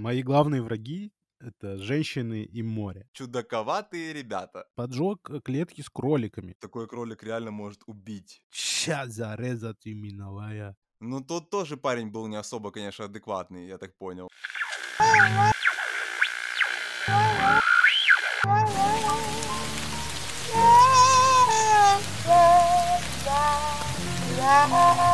мои главные враги — это женщины и море. Чудаковатые ребята. Поджог э, клетки с кроликами. Такой кролик реально может убить. Ща зарезать именовая. Ну, тот тоже парень был не особо, конечно, адекватный, я так понял.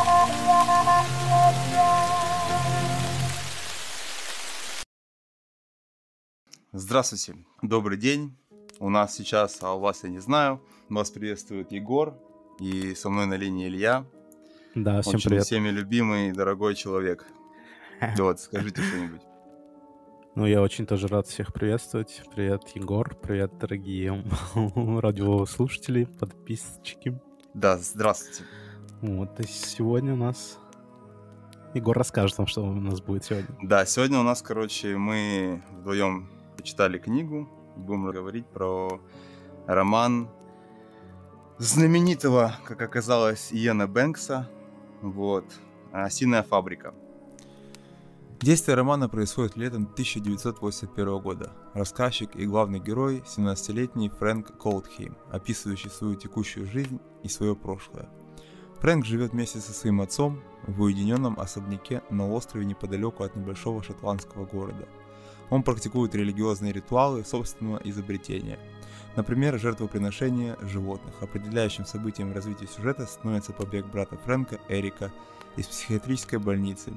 Здравствуйте, добрый день. У нас сейчас, а у вас я не знаю, вас приветствует Егор, и со мной на линии Илья. Да, всем Очень привет. всеми любимый и дорогой человек. Вот, скажите что-нибудь. Ну, я очень тоже рад всех приветствовать. Привет, Егор. Привет, дорогие радиослушатели, подписчики. Да, здравствуйте. Вот, и сегодня у нас... Егор расскажет вам, что у нас будет сегодня. Да, сегодня у нас, короче, мы вдвоем почитали книгу. Будем говорить про роман знаменитого, как оказалось, Иена Бэнкса. Вот. «Осиная фабрика». Действие романа происходит летом 1981 года. Рассказчик и главный герой – 17-летний Фрэнк Колдхейм, описывающий свою текущую жизнь и свое прошлое. Фрэнк живет вместе со своим отцом в уединенном особняке на острове неподалеку от небольшого шотландского города. Он практикует религиозные ритуалы собственного изобретения. Например, жертвоприношение животных. Определяющим событием развития сюжета становится побег брата Фрэнка, Эрика, из психиатрической больницы.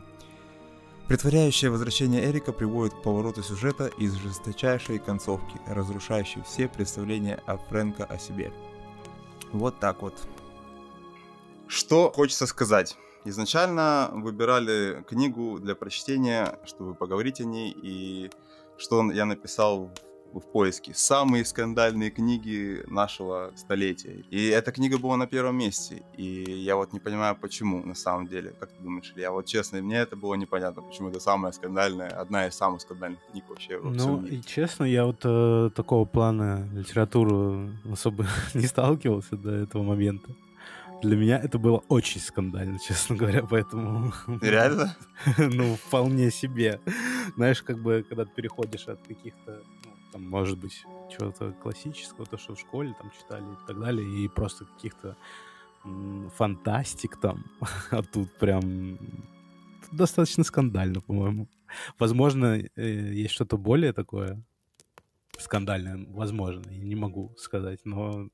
Притворяющее возвращение Эрика приводит к повороту сюжета из жесточайшей концовки, разрушающей все представления о Фрэнка о себе. Вот так вот. Что хочется сказать? Изначально выбирали книгу для прочтения, чтобы поговорить о ней, и что я написал в поиске. Самые скандальные книги нашего столетия. И эта книга была на первом месте. И я вот не понимаю, почему на самом деле. Как ты думаешь, я вот честно, мне это было непонятно, почему это самая скандальная, одна из самых скандальных книг вообще во Ну, и честно, я вот э, такого плана литературу особо не сталкивался до этого момента. Для меня это было очень скандально, честно говоря, поэтому... Реально? Ну, вполне себе. Знаешь, как бы, когда ты переходишь от каких-то, ну, там, может быть, чего-то классического, то, что в школе там читали и так далее, и просто каких-то фантастик там, а тут прям достаточно скандально, по-моему. Возможно, э, есть что-то более такое скандальное, возможно, я не могу сказать, но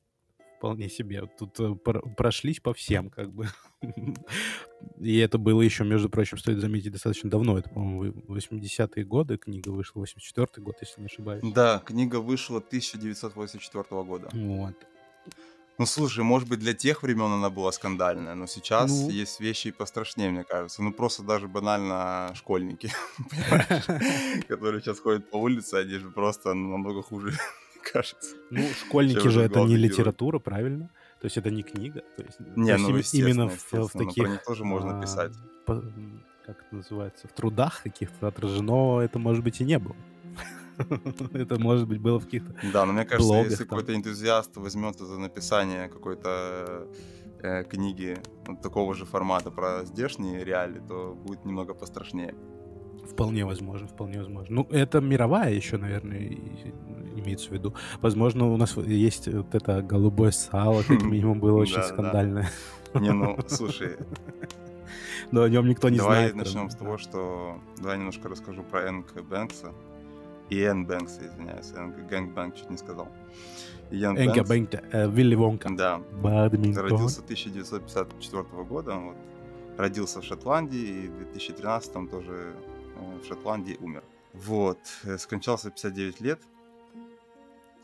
вполне себе. Тут э, пр- прошлись по всем, как бы. И это было еще, между прочим, стоит заметить, достаточно давно. Это, по-моему, 80-е годы. Книга вышла 84-й год, если не ошибаюсь. Да, книга вышла 1984 года. Вот. Ну, слушай, может быть, для тех времен она была скандальная, но сейчас Ну. есть вещи и пострашнее, мне кажется. Ну, просто даже банально школьники, которые сейчас ходят по улице, они же просто намного хуже, кажется. Ну, школьники же это не герой? литература, правильно? То есть это не книга. То есть, то Не, есть ну, естественно, именно в, в таких... про них тоже можно а, писать. по- как это называется? В трудах каких-то отражено это, может быть, и не было. Это, может быть, было в каких-то... Да, но мне кажется, блогах если какой-то энтузиаст возьмется за написание какой-то э, книги вот такого же формата про здешние реалии, то будет немного пострашнее. Вполне возможно, вполне возможно. Ну, это мировая еще, наверное, имеется в виду. Возможно, у нас есть вот это голубое сало, как минимум, было очень скандальное. Не, ну, слушай, Но о нем никто не Давай знает. начнем кроме- с того, что... Давай немножко расскажу про Энка Бэнкса. И Энн Бэнкса, извиняюсь. Гэнг Бэнк чуть не сказал. Иэн Энга Бэнкта, э, Вилли Вонка. Да. Бадминтон. Родился в 1954 года. Вот. Родился в Шотландии и в 2013 тоже в Шотландии умер. Вот. Э, Скончался в 59 лет.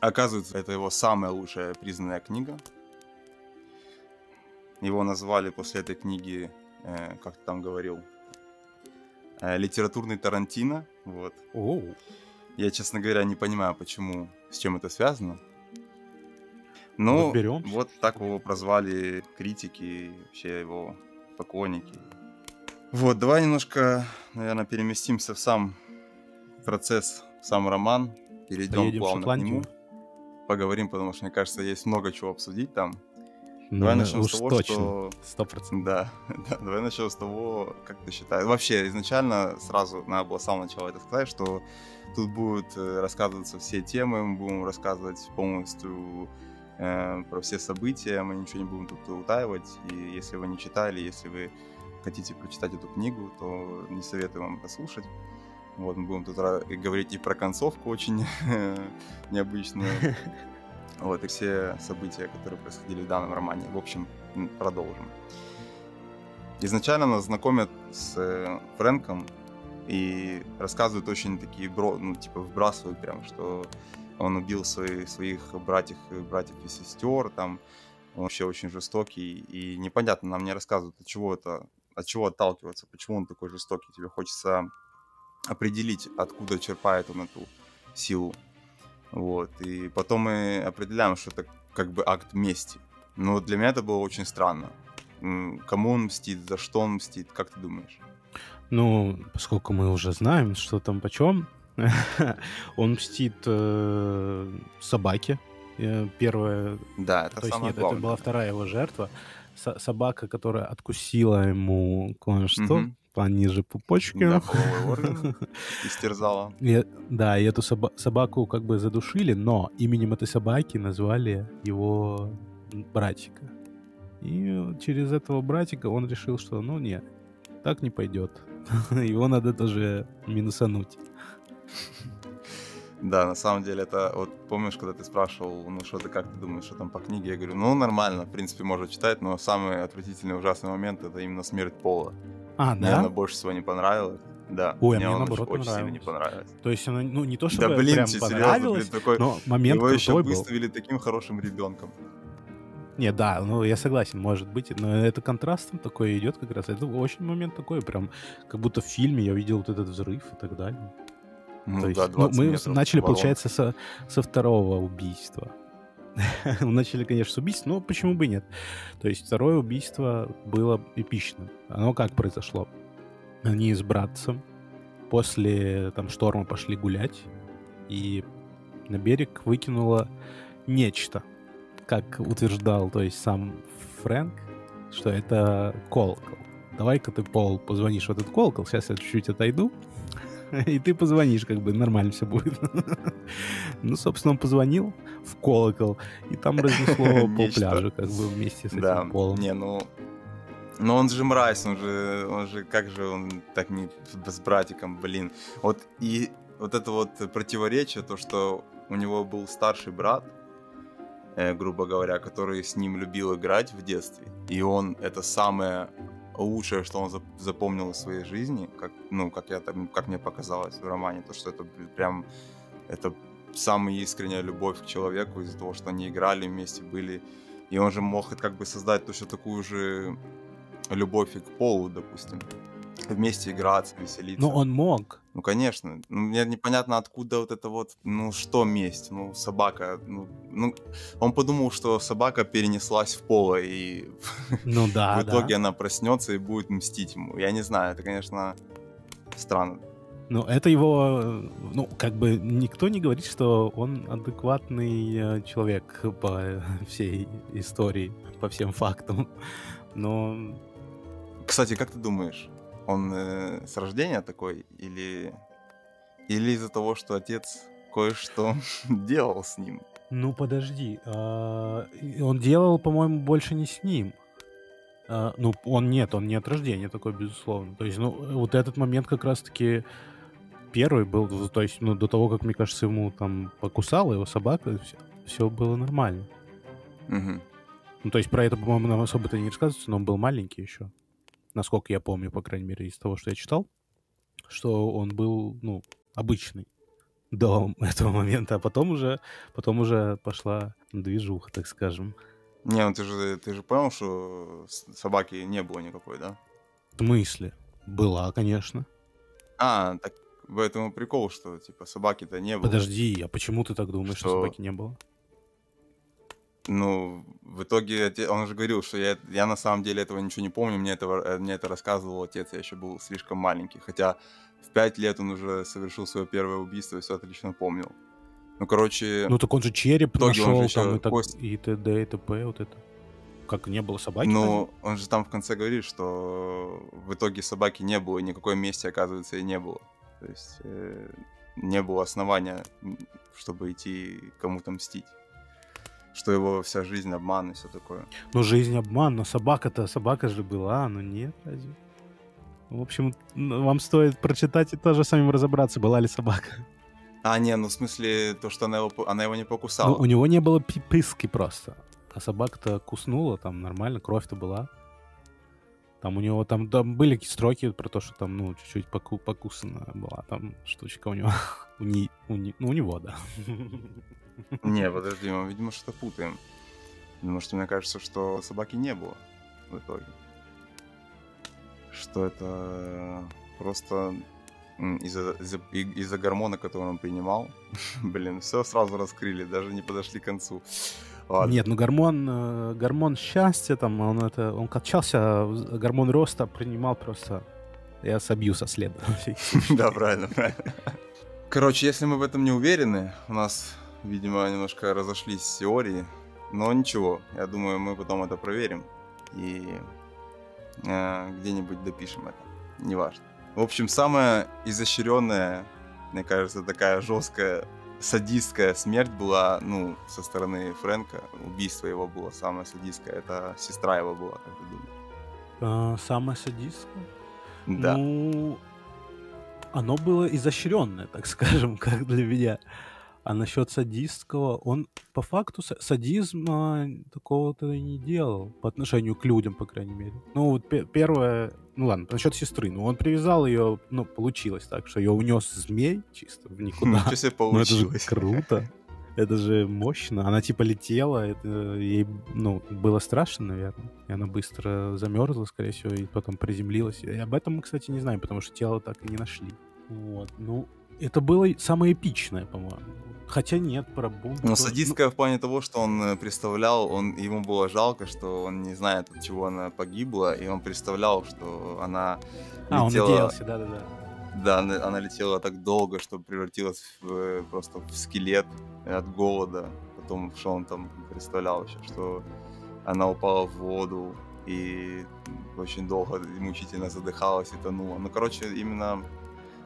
Оказывается, это его самая лучшая признанная книга. Его назвали после этой книги, э, как ты там говорил, э, литературный Тарантино. Вот. Оу. Я, честно говоря, не понимаю, почему, с чем это связано. Но Разберемся. вот так его прозвали критики вообще его поклонники. Вот, давай немножко, наверное, переместимся в сам процесс, в сам роман. Перейдем Поедем плавно к нему. Поговорим, потому что, мне кажется, есть много чего обсудить там. Давай начнем уж с того, точно, что... сто процентов. Да, да, давай начнем с того, как ты считаешь. Вообще, изначально сразу надо было с самого начала это сказать, что тут будут э, рассказываться все темы, мы будем рассказывать полностью э, про все события, мы ничего не будем тут утаивать. И если вы не читали, если вы хотите прочитать эту книгу, то не советую вам это слушать. Вот, мы будем тут говорить и про концовку очень необычную. Вот, и все события, которые происходили в данном романе. В общем, продолжим. Изначально нас знакомят с э, Фрэнком и рассказывают очень такие, бро, ну, типа, вбрасывают прям, что он убил свои, своих братьев, братьев и сестер, там, он вообще очень жестокий, и непонятно, нам не рассказывают, от чего это, от чего отталкиваться, почему он такой жестокий, тебе хочется определить, откуда черпает он эту силу. Вот. И потом мы определяем, что это как бы акт мести. Но для меня это было очень странно. Кому он мстит, за что он мстит, как ты думаешь? Ну, поскольку мы уже знаем, что там почем, он мстит э, собаке. Э, Первая, Да, это то есть нет, это была вторая его жертва. Со- собака, которая откусила ему кое-что Мгм. пониже пупочки. Да, орган истерзала. И- да, и эту соба- собаку как бы задушили, но именем этой собаки назвали его братика. И через этого братика он решил, что ну нет, так не пойдет. Его надо тоже минусануть. Да, на самом деле это, вот помнишь, когда ты спрашивал, ну что ты, как ты думаешь, что там по книге, я говорю, ну нормально, в принципе, можно читать, но самый отвратительный ужасный момент это именно смерть Пола. А, Мне да? она больше всего не понравилась. Да, Ой, а мне мне он наоборот очень сильно не понравилась. То есть она, ну, не то чтобы Да блин, прям серьезно, понравилось, блин, такой, но момент его еще был. выставили таким хорошим ребенком. Не, да, ну я согласен, может быть, но это контрастом такое идет как раз. Это очень момент такой, прям как будто в фильме я видел вот этот взрыв и так далее. Ну То есть, да, ну, 20 мы начали, воронка. получается, со, со второго убийства. Мы начали, конечно, с убийств, но почему бы и нет? То есть второе убийство было эпичным. Оно как произошло? Они с братцем после там шторма пошли гулять, и на берег выкинуло нечто. Как утверждал, то есть сам Фрэнк, что это колокол. Давай-ка ты, Пол, позвонишь в этот колокол, сейчас я чуть-чуть отойду, и ты позвонишь, как бы нормально все будет. Ну, собственно, он позвонил в колокол, и там разнесло по пляжу, как бы вместе с этим полом. не, ну... Но он же мразь, он же, он же, как же он так не с братиком, блин. Вот и вот это вот противоречие, то, что у него был старший брат, э, грубо говоря, который с ним любил играть в детстве, и он это самое лучшее, что он зап- запомнил в своей жизни, как, ну, как, я, там- как мне показалось в романе, то, что это прям, это самая искренняя любовь к человеку из-за того, что они играли вместе, были и он же мог как бы создать точно такую же любовь и к Полу, допустим. Вместе играться, веселиться. Но он мог. Ну, конечно. Ну, мне непонятно, откуда вот это вот, ну, что месть? Ну, собака, ну, ну, он подумал, что собака перенеслась в Пола, и Ну да, в итоге да. она проснется и будет мстить ему. Я не знаю, это, конечно, странно. Ну, это его... Ну, как бы никто не говорит, что он адекватный э, человек по всей истории, по всем фактам. Но Кстати, как ты думаешь, он э, с рождения такой или, или из-за того, что отец кое-что делал с ним? Ну, подожди. а, Он делал, по-моему, больше не с ним. А, Ну, он нет, он не от рождения такой, безусловно. То есть, ну, вот этот момент как раз-таки первый был, то есть, ну, до того, как, мне кажется, ему там покусала его собака, все, было нормально. Мгм. Ну, то есть, про это, по-моему, нам особо-то не рассказывается, но он был маленький еще. Насколько я помню, по крайней мере, из того, что я читал, что он был, ну, обычный до этого момента, а потом уже, потом уже пошла движуха, так скажем. Не, ну ты же, ты же понял, что собаки не было никакой, да? В смысле? Была, конечно. А, так в этом прикол, что типа собаки-то не было. Подожди, а почему ты так думаешь, что, Что? собаки не было? Ну, в итоге он же говорил, что я, я на самом деле этого ничего не помню, мне, этого, э, мне это рассказывал отец, я еще был слишком маленький. Хотя в пять лет он уже совершил свое первое убийство и все отлично помнил. Ну, короче, Ну так он же череп итоге он нашел же там и, так, кость- и т.д. и т.п. Вот это. как не было собаки? Ну, он же там в конце говорит, что в итоге собаки не было, и никакой мести, оказывается, и не было. То есть э, не было основания, чтобы идти кому-то мстить. Что его вся жизнь обман и все такое. Ну, жизнь обман, но собака-то, собака же была, но нет, разве? В общем, вам стоит прочитать и тоже самим разобраться, была ли собака. А, не, ну в смысле, то, что она его, она его не покусала. Ну, у него не было писки просто. А собака-то куснула, там нормально, кровь-то была. Там у него там, там были строки про то, что там, ну, чуть-чуть поку покусана была там штучка у него. у, не, у, не, ну, у него, да. Не, подожди, мы, видимо, что-то путаем. Потому что мне кажется, что собаки не было в итоге. Что это просто из-за из из гормона, который он принимал. Блин, все сразу раскрыли, даже не подошли к концу. Ладно. Нет, ну гормон, э, гормон счастья, там он это, он качался, гормон роста принимал просто. Я собью со следа. Да, правильно, правильно. Короче, если мы в этом не уверены, у нас, видимо, немножко разошлись теории, но ничего, я думаю, мы потом это проверим и э, где-нибудь допишем это, неважно. В общем, самая изощренная, мне кажется, такая жесткая садистская смерть была, ну, со стороны Фрэнка. Убийство его было самое садистское. Это сестра его была, как ты думаешь? А, самое садистское? Да. Ну, оно было изощренное, так скажем, как для меня. А насчет садистского, он по факту садизма такого-то и не делал по отношению к людям, по крайней мере. Ну, вот первое, ну ладно, насчет сестры, ну он привязал ее, ну, получилось так, что ее унес змей чисто в никуда. Ничего себе получилось. Ну, это же круто. Это же мощно. Она типа летела, это ей, ну, было страшно, наверное. И она быстро замерзла, скорее всего, и потом приземлилась. И об этом мы, кстати, не знаем, потому что тело так и не нашли. Вот. Ну, это было самое эпичное, по-моему. Хотя нет, про бунт. Но садистская в плане того, что он э, представлял, он, ему было жалко, что он не знает, от чего она погибла, и он представлял, что она А, летела... он надеялся, да-да-да. Да, она, она летела так долго, что превратилась в, э, просто в скелет от голода. Потом, что он там представлял еще, что она упала в воду и очень долго и мучительно задыхалась и тонула. Ну, короче, именно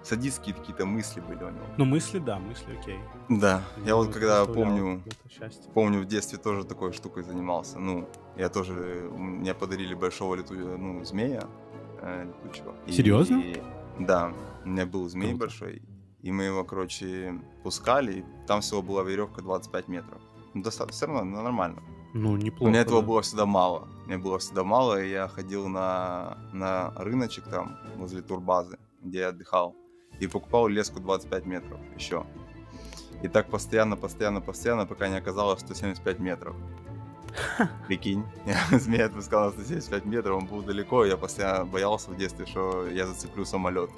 садистские какие-то мысли были у него. Ну, мысли, да, мысли, окей. Да, ну, я вот когда помню, помню в детстве тоже такой штукой занимался. Ну, я тоже, мне подарили большого лету, ну, змея э, летучего. Серьезно? И, да, у меня был змей Круто. большой, и мы его, короче, пускали, и там всего была веревка 25 метров. Ну, достаточно, все равно ну, нормально. Ну, неплохо. У меня этого да. было всегда мало. Мне было всегда мало, и я ходил на, на рыночек там, возле турбазы, где я отдыхал и покупал леску 25 метров еще. И так постоянно, постоянно, постоянно, пока не оказалось 175 метров. Прикинь, змея отпускал на 175 метров, он был далеко, я постоянно боялся в детстве, что я зацеплю самолет.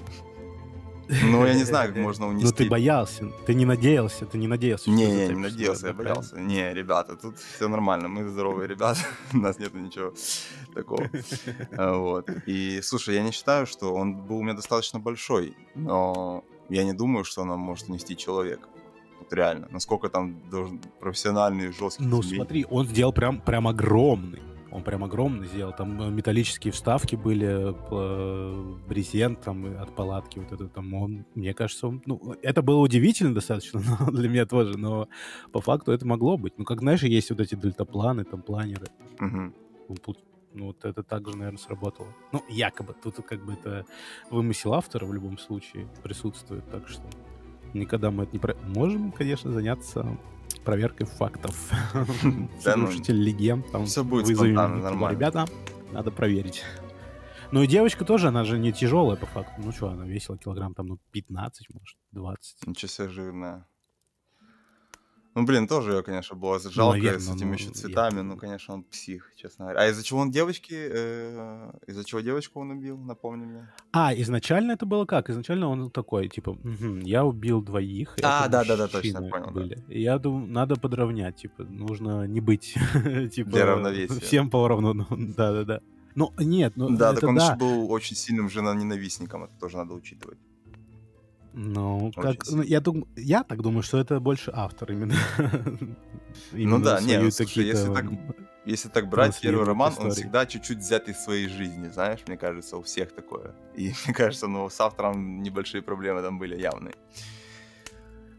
Ну, я не знаю, как можно унести. Ну, ты боялся, ты не надеялся, ты не надеялся. Не, не, не надеялся, я боялся. Не, ребята, тут все нормально, мы здоровые ребята, у нас нет ничего такого. А, вот. И, слушай, я не считаю, что он был у меня достаточно большой, но я не думаю, что она может унести человека. Вот реально, насколько там должен профессиональный, жесткий Ну, смотри, он сделал прям, прям огромный. Он прям огромный сделал. Там э, металлические вставки были, э, брезент там от палатки. Вот это там он, мне кажется, он, ну, это было удивительно достаточно но, для меня тоже, но по факту это могло быть. Ну, как, знаешь, есть вот эти дельтапланы, там, планеры. Угу. Ну, вот это также, наверное, сработало. Ну, якобы. Тут как бы это вымысел автора в любом случае присутствует, так что никогда мы это не... Про... Можем, конечно, заняться проверкой фактов. Слушатель ну, легенд. Там все будет спонтанно, нормально. Ребята, надо проверить. Ну и девочка тоже, она же не тяжелая по факту. Ну что, она весила килограмм там, ну, 15, может, 20. Nичего себе жирная. Ну, блин, тоже ее, конечно, было жалко ну, наверное, с этими ну, еще цветами. Я... Ну, конечно, он псих, честно говоря. А из-за чего он девочки... Э, из-за чего девочку он убил, напомни мне? А, изначально это было как? Изначально он такой, типа, угу, я убил двоих. А, да-да-да, точно, понял. Были. Да. И я думаю, надо подровнять, типа, нужно не быть, типа... Для равновесия. Всем поровну, ну, да-да-да. Ну, нет, ну, Да, так он да. еще был очень сильным жена-ненавистником, это тоже надо учитывать. Ну, как, ну, я, дум, я так думаю, что это больше автор именно. ну да, не, ну, слушай, если так, если так брать, первый роман, он истории. всегда чуть-чуть взят из своей жизни, знаешь, мне кажется, у всех такое. И мне кажется, ну, с автором небольшие проблемы там были явные.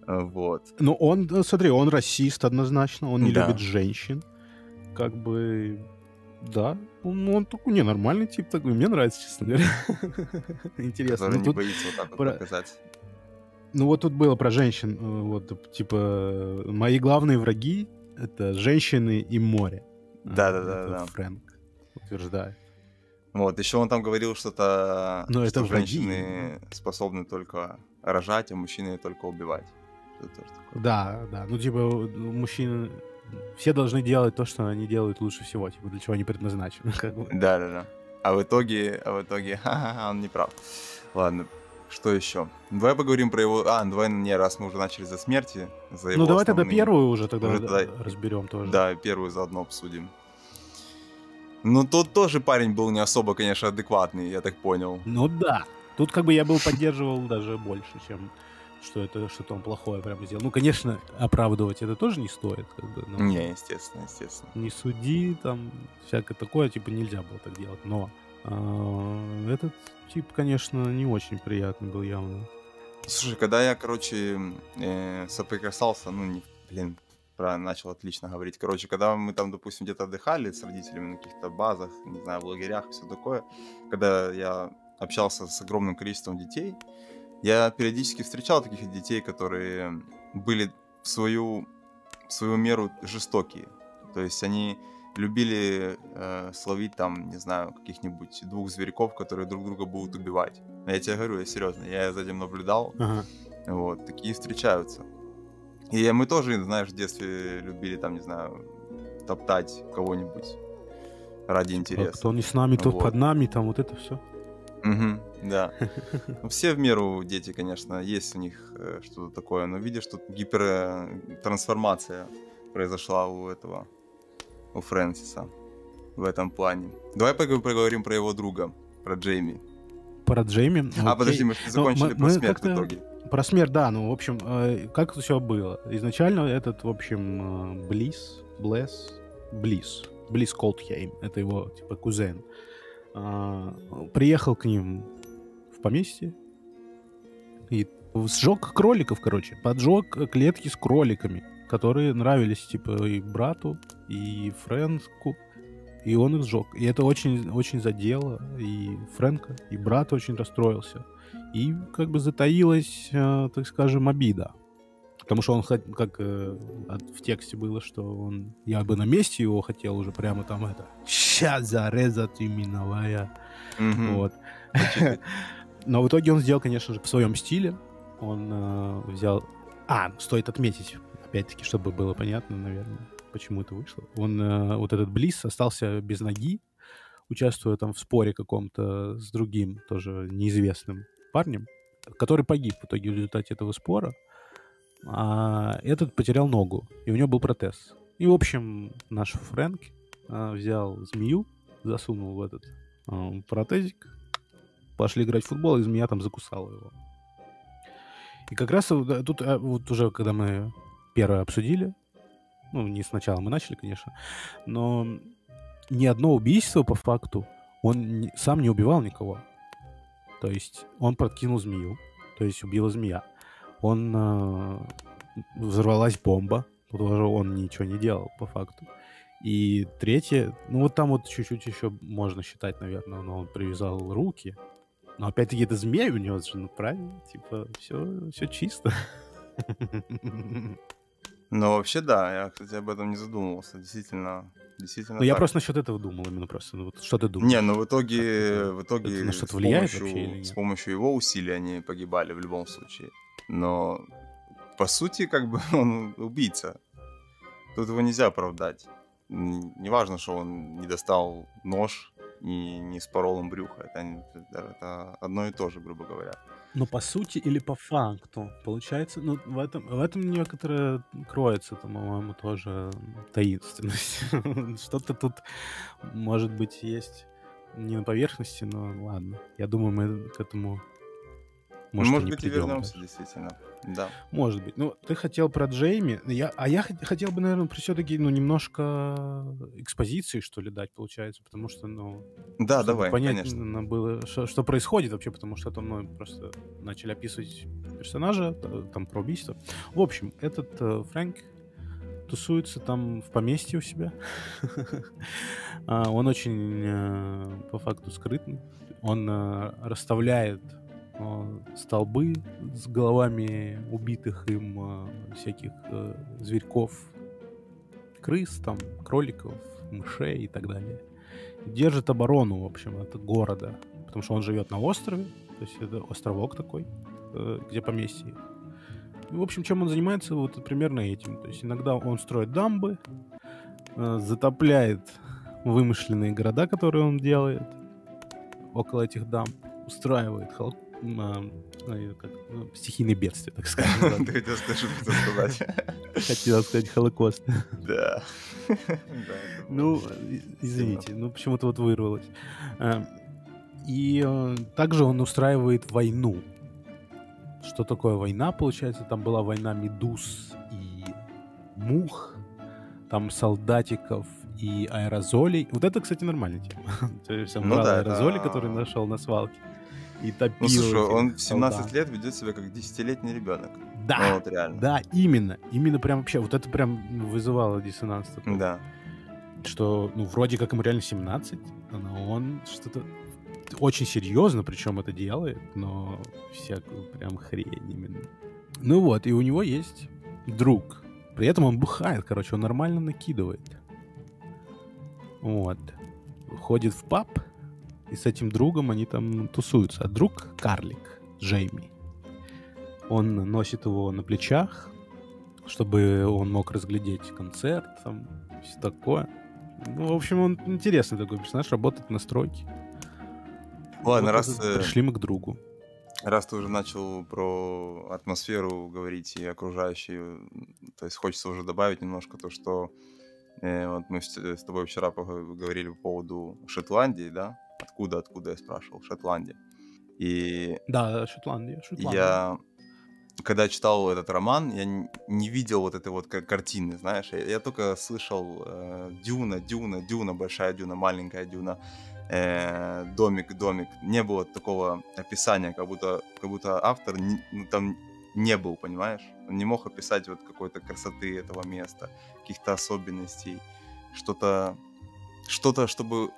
Вот. Ну, он, э, смотри, он расист однозначно, он не Да. любит женщин. Как бы, да, он, он такой ненормальный тип такой. Мне нравится, честно говоря. Интересно. Который Ну, не тут, боится вот так вот про- показать. Ну, вот тут было про женщин. э, Вот, типа, мои главные враги — это женщины и море. А, Да-да-да-да. это Фрэнк утверждает. Вот, еще он там говорил что-то, Но что это враги. женщины способны только рожать, а мужчины только убивать. Да, да. Ну, типа, мужчины... Все должны делать то, что они делают лучше всего, типа, для чего они предназначены. Как бы. Да-да-да. А в итоге, а в итоге, ха-ха-ха, он не прав. Ладно, что еще? Давай поговорим про его... А, давай, не, раз мы уже начали за смерти, за его Ну, давай тогда основные- первую уже тогда Уже тогда- разберем тоже. Да, первую заодно обсудим. Ну, тот тоже парень был не особо, конечно, адекватный, я так понял. Ну да. Тут как бы я был поддерживал даже больше, чем что это что-то он плохое прям сделал. Ну, конечно, оправдывать это тоже не стоит, как бы. но Не, естественно, естественно. Не суди, там, всякое такое, типа, нельзя было так делать. Но этот тип, конечно, не очень приятный был явно. Слушай, когда я, короче, э, соприкасался, ну, не, блин, про начал отлично говорить. Короче, когда мы там, допустим, где-то отдыхали с родителями на каких-то базах, не знаю, в лагерях все такое, когда я общался с огромным количеством детей, я периодически встречал таких детей, которые были в свою, в свою меру жестокие. То есть они любили э, словить там, не знаю, каких-нибудь двух зверьков, которые друг друга будут убивать. Я тебе говорю, я серьезно, я за этим наблюдал, Ага. вот, такие встречаются. И мы тоже, знаешь, в детстве любили там, не знаю, топтать кого-нибудь ради А интереса. Кто не с нами, тот Вот. под нами, там вот это все. Мгм, да. Ну, Все в меру дети, конечно, есть у них э, что-то такое, но видишь, тут гипертрансформация произошла у этого, у Фрэнсиса в этом плане. Давай пог- поговорим про его друга, про Джейми. Про Джейми. А, окей. подожди, мы же не закончили мы- про смерть в итоге. Про смерть, да, ну, в общем, э, как это все было? Изначально этот, в общем, э, Близ, Блесс, Близ, Близ Колдхейм, это его, типа, кузен, а, приехал к ним в поместье и сжег кроликов, короче, поджег клетки с кроликами, которые нравились, типа, и брату, и Фрэнку, и он их сжег. И это очень, очень задело и Фрэнка, и брат очень расстроился. И как бы затаилась, э, так скажем, обида. Потому что он, как э, в тексте было, что он, я бы на месте его хотел уже прямо там это, ща зарезать именовая. Мгм. Вот. Но в итоге он сделал, конечно же, в своем стиле. Он э, взял... А, стоит отметить, опять-таки, чтобы было понятно, наверное, почему это вышло. Он, э, вот этот Близ, остался без ноги, участвуя там в споре каком-то с другим, тоже неизвестным парнем, который погиб в итоге в результате этого спора. А этот потерял ногу, и у него был протез. И, в общем, наш Фрэнк э, взял змею, засунул в этот э, протезик, пошли играть в футбол, и змея там закусала его. И как раз тут вот уже, когда мы первое обсудили, ну, не сначала мы начали, конечно, но ни одно убийство по факту он сам не убивал никого. То есть он подкинул змею, то есть убила змея. Он э, взорвалась бомба, тоже он ничего не делал по факту. И третье, ну вот там вот чуть-чуть еще можно считать, наверное, но он привязал руки. Но опять-таки это змея у него же, ну правильно, типа все, все чисто. Ну, вообще, да, я, кстати, об этом не задумывался. Действительно, действительно Ну я просто насчет этого думал именно просто. Ну, вот что ты думаешь? Не, ну в итоге, в итоге на что-то влияет помощью, вообще с помощью его усилий они погибали в любом случае. Но по сути, как бы он убийца. Тут его нельзя оправдать. Неважно, что он не достал нож и не спорол им брюхо. Это, это одно и то же, грубо говоря. Ну, по сути или по факту? Получается, ну, в этом, в этом некоторое кроется, там, по-моему, тоже таинственность. Что-то тут, может быть, есть не на поверхности, но ладно. Я думаю, мы к этому Может, Может быть, и вернемся, даже. действительно. Да. Может быть. Ну, ты хотел про Джейми, я, а я хотел бы, наверное, все-таки, ну, немножко экспозиции, что ли, дать, получается, потому что, ну... Да, давай, понятно конечно. было, что, что происходит вообще, потому что там, ну, просто начали описывать персонажа, там, про убийство. В общем, этот э, Фрэнк тусуется там в поместье у себя. А, он очень, э, по факту, скрытный. Он э, расставляет столбы с головами убитых им э, всяких э, зверьков, крыс, там, кроликов, мышей и так далее. Держит оборону, в общем, от города, потому что он живет на острове, то есть это островок такой, э, где поместье. В общем, чем он занимается, вот примерно этим. То есть иногда он строит дамбы, затопляет вымышленные города, которые он делает около этих дамб, устраивает как, ну, стихийные бедствия, так скажем. Ты хотел сказать, Хотел сказать Холокост. Да. Ну, извините, ну почему-то вот вырвалось. А, и э, также он устраивает войну. Что такое война, получается? Там была война медуз и мух, там солдатиков и аэрозолей. Вот это, кстати, нормальная тема. То есть он ну, брал да, аэрозоли, да. которые нашел на свалке и топил. Ну слушай, он в 17 солдат. лет ведет себя как 10-летний ребенок. Да, ну, вот реально. да, именно. Именно прям вообще, вот это прям вызывало диссонанс. Такой. Да. Что, ну, вроде как ему реально 17, но он что-то очень серьезно, причем это делает, но всякую прям хрень именно. Ну вот, и у него есть друг. При этом он бухает, короче, он нормально накидывает. Вот. Ходит в паб, и с этим другом они там тусуются. А друг — карлик, Джейми. Он носит его на плечах, чтобы он мог разглядеть концерт, там, все такое. Ну, в общем, он интересный такой персонаж, работает на стройке. Ладно, вот раз... Э, пришли мы к другу. Раз ты уже начал про атмосферу говорить и окружающую, то есть хочется уже добавить немножко то, что э, вот мы с, с тобой вчера поговорили по поводу Шотландии, да, Откуда, откуда я спрашивал? Шотландия. И... Да, Шотландия, Шотландия. Я когда читал этот роман, я не видел вот этой вот картины, знаешь, я, я только слышал э, Дюна, Дюна, Дюна, большая Дюна, маленькая Дюна, э, домик, домик. Не было такого описания, как будто, как будто автор не, ну, там не был, понимаешь? Он не мог описать вот какой-то красоты этого места, каких-то особенностей, что-то, что-то, чтобы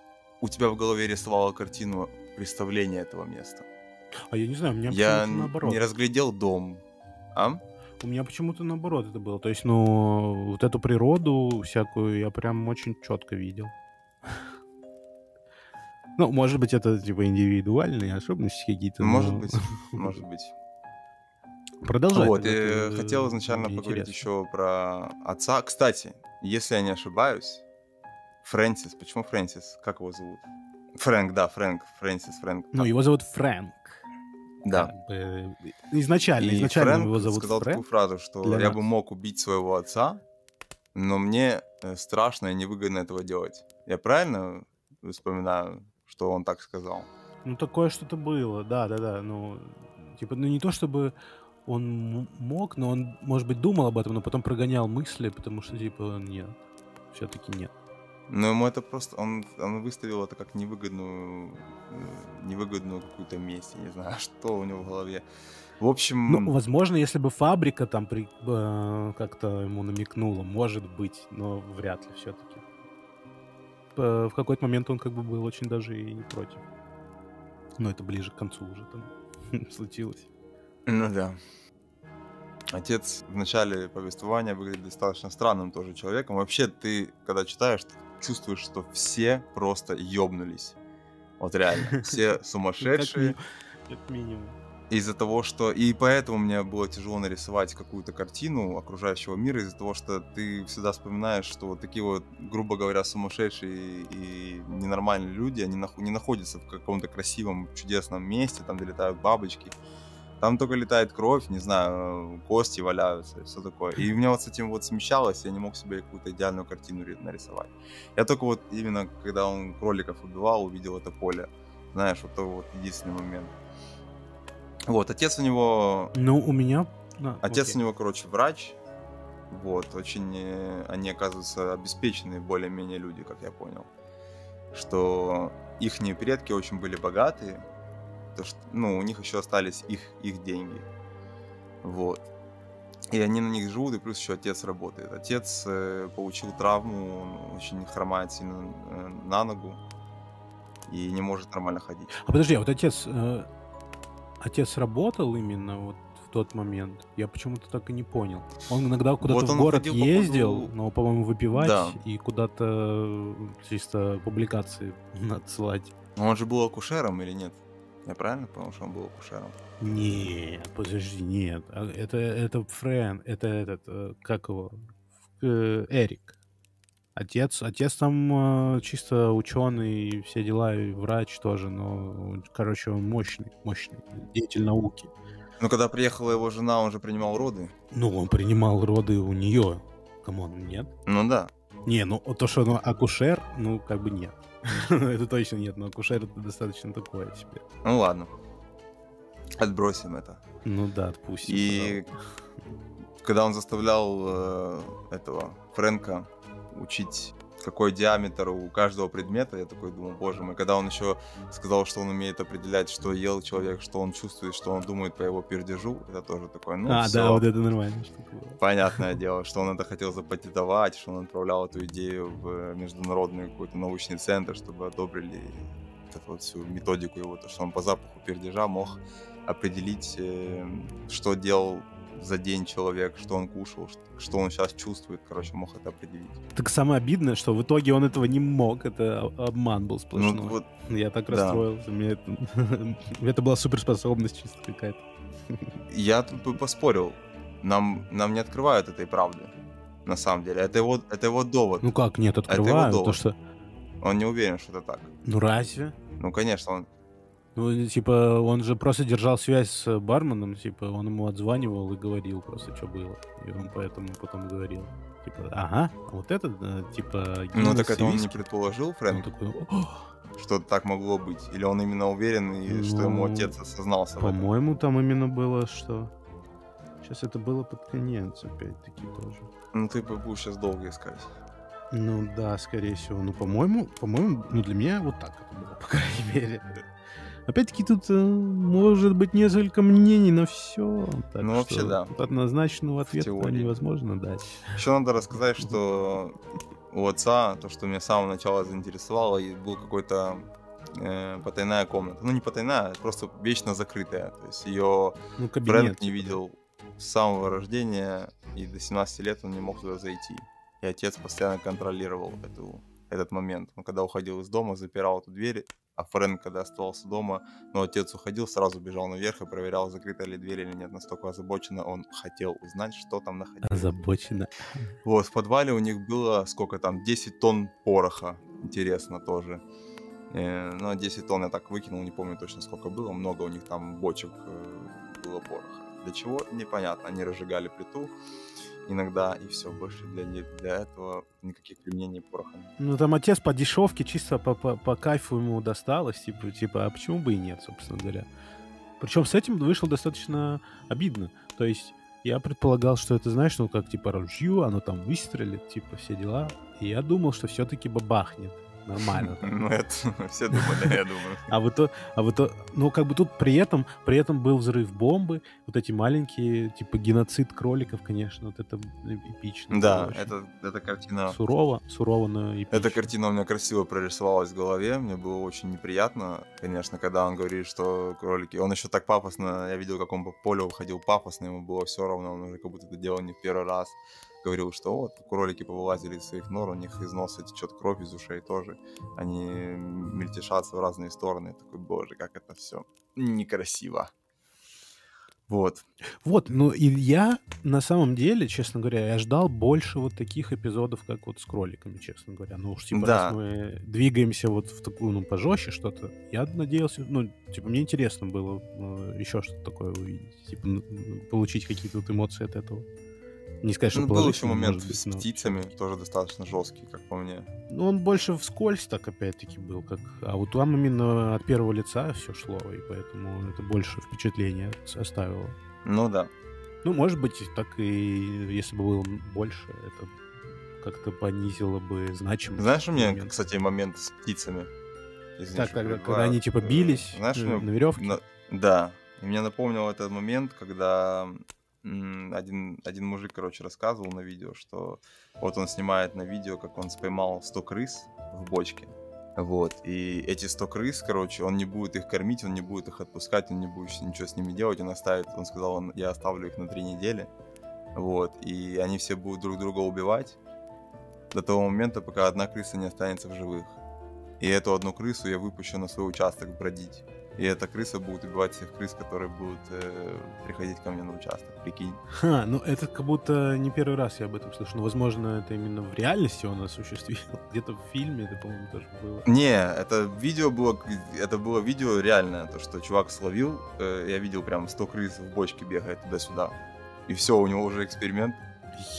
у тебя в голове рисовала картину представления этого места? А я не знаю, у меня я наоборот. не разглядел дом. А? У меня почему-то наоборот это было. То есть, ну, вот эту природу всякую я прям очень четко видел. Ну, может быть, это типа индивидуальные особенности какие-то. Может но... быть, может быть. Продолжай. Вот, я хотел изначально поговорить еще про отца. Кстати, если я не ошибаюсь, Фрэнсис. Почему Фрэнсис? Как его зовут? Фрэнк, да, Фрэнк. Фрэнсис, Фрэнк. Ну, его зовут Фрэнк. Да. Бы, изначально, и изначально Фрэнк его зовут сказал Фрэнк. такую фразу, что я нас. бы мог убить своего отца, но мне э, страшно и невыгодно этого делать. Я правильно вспоминаю, что он так сказал? Ну, такое что-то было, да-да-да. Ну, типа, ну не то чтобы он мог, но он, может быть, думал об этом, но потом прогонял мысли, потому что, типа, нет, все-таки нет. Но ему это просто... Он, он выставил это как невыгодную... Э, невыгодную какую-то месть. Я не знаю, что у него в голове. В общем... Ну, возможно, если бы фабрика там при, э, как-то ему намекнула, может быть, но вряд ли все-таки. В какой-то момент он как бы был очень даже и не против. Но это ближе к концу уже там случилось. Ну да. Отец в начале повествования выглядит достаточно странным тоже человеком. Вообще, ты, когда читаешь, чувствуешь, что все просто ёбнулись. Вот реально. Все сумасшедшие. Как минимум. Из-за того, что... И поэтому мне было тяжело нарисовать какую-то картину окружающего мира, из-за того, что ты всегда вспоминаешь, что вот такие вот, грубо говоря, сумасшедшие и ненормальные люди, они не находятся в каком-то красивом, чудесном месте, там, где летают бабочки, там только летает кровь, не знаю, кости валяются, все такое. И у меня вот с этим вот смещалось, я не мог себе какую-то идеальную картину нарисовать. Я только вот именно, когда он кроликов убивал, увидел это поле. Знаешь, вот это вот единственный момент. Вот, отец у него... Ну, у меня... А, Отец окей. у него, короче, врач. Вот, очень э, они, оказываются, обеспеченные более-менее люди, как я понял. Что их предки очень были богатые. То, что, ну, у них еще остались их, их деньги. Вот. И они на них живут, и плюс еще отец работает. Отец э, получил травму, он очень хромает сильно э, на ногу и не может нормально ходить. А подожди, а вот отец... э, отец работал именно вот в тот момент? Я почему-то так и не понял. Он иногда куда-то Вот в город ходил, ездил, походу- но, по-моему, выпивать Да. и куда-то чисто публикации надсылать. Он же был акушером или нет? Я правильно понял, что он был акушером? Нет, подожди, нет. А Это, это Френ, это этот, э, как его, Э, Эрик. Отец, отец там э, чисто ученый все дела, и врач тоже, но, короче, он мощный, мощный деятель науки. Но когда приехала его жена, он же принимал роды. Ну, он принимал роды у нее. Come on, нет? Ну да. Не, ну то, что он акушер, ну, как бы нет. это точно нет, но акушер это достаточно такое себе. Ну ладно. Отбросим это. Ну да, отпустим. И когда он заставлял э, этого Фрэнка учить, какой диаметр у каждого предмета, я такой думал, боже мой, когда он еще сказал, что он умеет определять, что ел человек, что он чувствует, что он думает по его пердежу, это тоже такое, ну, а, всё. да, вот это нормально. Понятное дело, что он это хотел запатентовать, что он отправлял эту идею в международный какой-то научный центр, чтобы одобрили эту вот всю методику его, то, что он по запаху пердежа мог определить, э, что делал за день человек, что он кушал, что он сейчас чувствует, короче, мог это определить. Так самое обидное, что в итоге он этого не мог. Это обман был сплошной. Ну вот, Я так да. расстроился. Мне это... это была суперспособность чисто какая-то. я тут бы поспорил, нам, нам не открывают этой правды, на самом деле. Это его, это его довод. Ну как, нет, его открываю. То, довод. что... Он не уверен, что это так. Ну разве? Ну, конечно, он... Ну, типа, он же просто держал связь с барменом, типа, он ему отзванивал и говорил просто, что было. И он поэтому потом говорил. Типа, ага, вот это, э, типа, Ну, так это он не виски». предположил, Он Фрэнк? такой, «О, что так могло быть? Или он именно уверен, и что ему Ну, отец осознался? По-моему, там именно было, что... Сейчас это было под конец, опять-таки, тоже. Ну, ты будешь сейчас долго искать. Ну да, скорее всего. Ну, по-моему, по-моему, ну для меня вот так это было, по крайней мере. Опять-таки тут э, может быть несколько мнений на все. Ну, вообще, да. Однозначного ответа невозможно дать. Еще надо рассказать, что у отца, то, что меня с самого начала заинтересовало, и был какой-то э, потайная комната. Ну, не потайная, а просто вечно закрытая. То есть ее Ну, кабинет. не видел с самого рождения, и до 17 лет он не мог туда зайти. И отец постоянно контролировал эту, этот момент. Он когда уходил из дома, запирал эту дверь, а Фрэнк, когда оставался дома, но отец уходил, сразу бежал наверх и проверял, закрыта ли дверь или нет. Настолько озабоченно он хотел узнать, что там находилось. Озабоченно. Вот, в подвале у них было, сколько там, 10 тонн пороха. Интересно тоже. Э, ну, 10 тонн я так выкинул, не помню точно сколько было. Много у них там бочек э, было пороха. Для чего? Непонятно. Они разжигали плиту иногда, и все. Больше для, для этого никаких применений пороха Ну, там отец по дешевке, чисто по, по, по кайфу ему досталось. Типа, типа, а почему бы и нет, собственно говоря. Причем с этим вышло достаточно обидно. То есть я предполагал, что это, знаешь, ну как типа ружье, оно там выстрелит, типа все дела. И я думал, что все-таки бабахнет. Нормально. Ну, это все думали, я думаю. А в итоге, а в итоге, ну как бы тут при этом, при этом был взрыв бомбы, вот эти маленькие, типа геноцид кроликов, конечно, вот это эпично. Да, это, эта картина сурово, сурово, но эпично. Эта картина у меня красиво прорисовалась в голове. Мне было очень неприятно, конечно, когда он говорит, что кролики... Он еще так пафосно... Я видел, как он по полю выходил пафосно, ему было все равно, он уже как будто это делал не в первый раз. Говорил, что вот кролики повылазили из своих нор, у них из носа течет кровь, из ушей тоже. Они мельтешатся в разные стороны. Я такой, боже, как это все некрасиво. Вот. Вот, ну и я на самом деле, честно говоря, я ждал больше вот таких эпизодов, как вот с кроликами, честно говоря. Ну уж типа, Да. мы двигаемся вот в такую, ну, пожестче что-то, я надеялся, ну, типа, мне интересно было еще что-то такое увидеть, типа, получить какие-то вот эмоции от этого. Не сказать, что Ну, был еще момент быть, с но- птицами, тоже достаточно жесткий, как по мне. Ну, он больше вскользь так опять-таки был, как... А вот там именно от первого лица все шло, и поэтому это больше впечатление оставило. Ну да. Ну, может быть, так и если бы было больше, это как-то понизило бы значимость. Знаешь, у меня, момента. кстати, момент с птицами. Извини, Так, когда, когда они типа Э, бились Знаешь, э, меня на веревке. На- Да. И мне напомнил этот момент, когда один, один мужик, короче, рассказывал на видео, что вот он снимает на видео, как он споймал 100 крыс в бочке. Вот. И эти 100 крыс, короче, он не будет их кормить, он не будет их отпускать, он не будет ничего с ними делать. Он оставит, он сказал, он, я оставлю их на три недели. Вот. И они все будут друг друга убивать до того момента, пока одна крыса не останется в живых. И эту одну крысу я выпущу на свой участок бродить. И эта крыса будет убивать всех крыс, которые будут э, приходить ко мне на участок. Прикинь. Ха, ну это как будто не первый раз я об этом слышу. Но, возможно, это именно в реальности он осуществил. Где-то в фильме это, по-моему, тоже было. Не, это видео было, это было видео реальное, то, что чувак словил, э, я видел прям 100 крыс в бочке бегает туда-сюда. И все, у него уже эксперимент.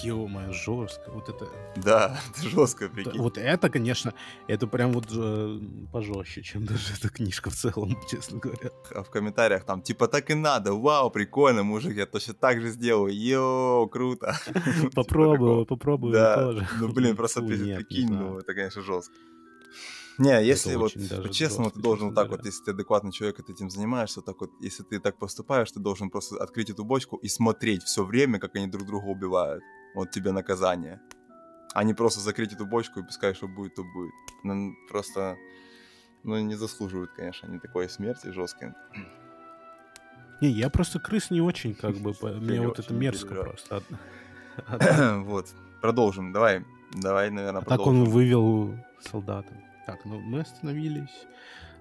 Ё-моё, жестко. Вот это... Да, это жестко, прикинь. Вот это, конечно, это прям вот э, пожестче, чем даже эта книжка в целом, честно говоря. А в комментариях там, типа, так и надо, вау, прикольно, мужик, я точно так же сделаю, йоу, круто. Типа Попробую, попробую тоже. ну блин, просто прикинь, ну это, конечно, жестко. Не, если вот жестко, ты должен честно вот так вот, если ты адекватный человек, и ты этим занимаешься, так вот, если ты так поступаешь, ты должен просто открыть эту бочку и смотреть все время, как они друг друга убивают. Вот тебе наказание. А не просто закрыть эту бочку и пускай что будет, то будет. Ну, просто, ну, не заслуживают, конечно, они такой смерти жесткой. Не, я просто крыс не очень, как бы, мне не вот это мерзко просто. Вот, продолжим, давай, давай, наверное, а так продолжим. он вывел солдата. Так, ну мы остановились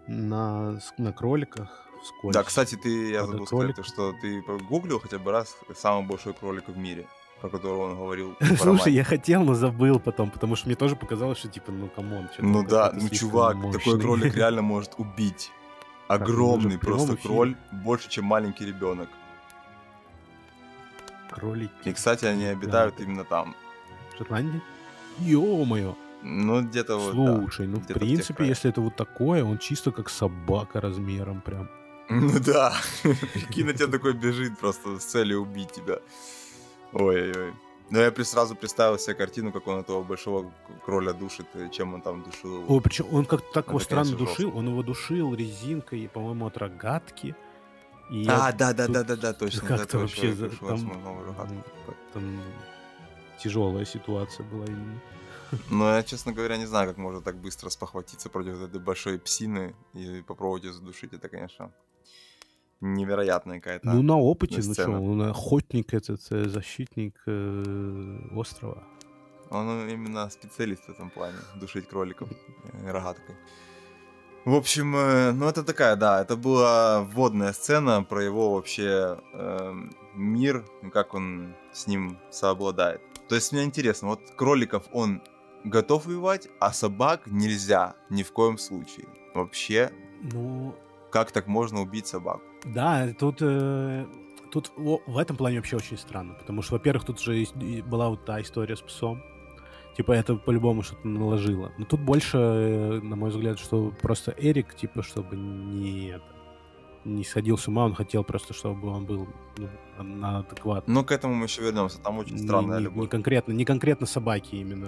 на, на кроликах вскользь. Да, кстати, ты, я забыл сказать, кролик- то, что ты гуглил хотя бы раз самый большой кролик в мире, про которого он говорил. Слушай, я хотел, но забыл потом, потому что мне тоже показалось, что типа, ну come on. Ну да, ну чувак, такой мощный. кролик реально может убить. ну, Огромный прям просто кроль, больше, чем маленький ребенок. Кролики. И, кстати, они обитают именно там. В Шотландии? Ё-моё. Ну, где-то вот, да. Слушай, ну в в принципе, краях. если это вот такое, он чисто как собака размером прям. Ну да. Прикинь, на тебя такой бежит просто с целью убить тебя. Ой-ой-ой. Но я сразу представил себе картину, как он этого большого кроля душит, и чем он там душил его. Ой, причем он как-то так его Это, странно конечно, душил. Он его душил резинкой, по-моему, от рогатки. И А, да, да, тут да, да, да, точно. да, Как-то вообще за- там тяжелая ситуация была именно. Но я, честно говоря, не знаю, как можно так быстро спохватиться против этой большой псины и попробовать ее задушить. Это, конечно, невероятная какая-то. Ну, на опыте, ну что, он охотник этот, э, защитник э, острова. Он именно специалист в этом плане, душить кроликов э, рогаткой. В общем, э, ну это такая, да, это была вводная сцена про его вообще эм, мир, и как он с ним сообладает. То есть мне интересно, вот кроликов он готов воевать, а собак нельзя ни в коем случае. Вообще, Ну, как так можно убить собаку? да, тут, э, тут во- в этом плане вообще очень странно, потому что, во-первых, тут же есть- была вот та история с псом, типа это по-любому что-то наложило. Но тут больше, э, на мой взгляд, что просто Эрик, типа, чтобы не, это, не сходил с ума, он хотел просто, чтобы он был ну, на адекватном. Ну, к этому мы еще вернемся, там очень Не- странная не, любовь. не конкретно, не конкретно собаки именно,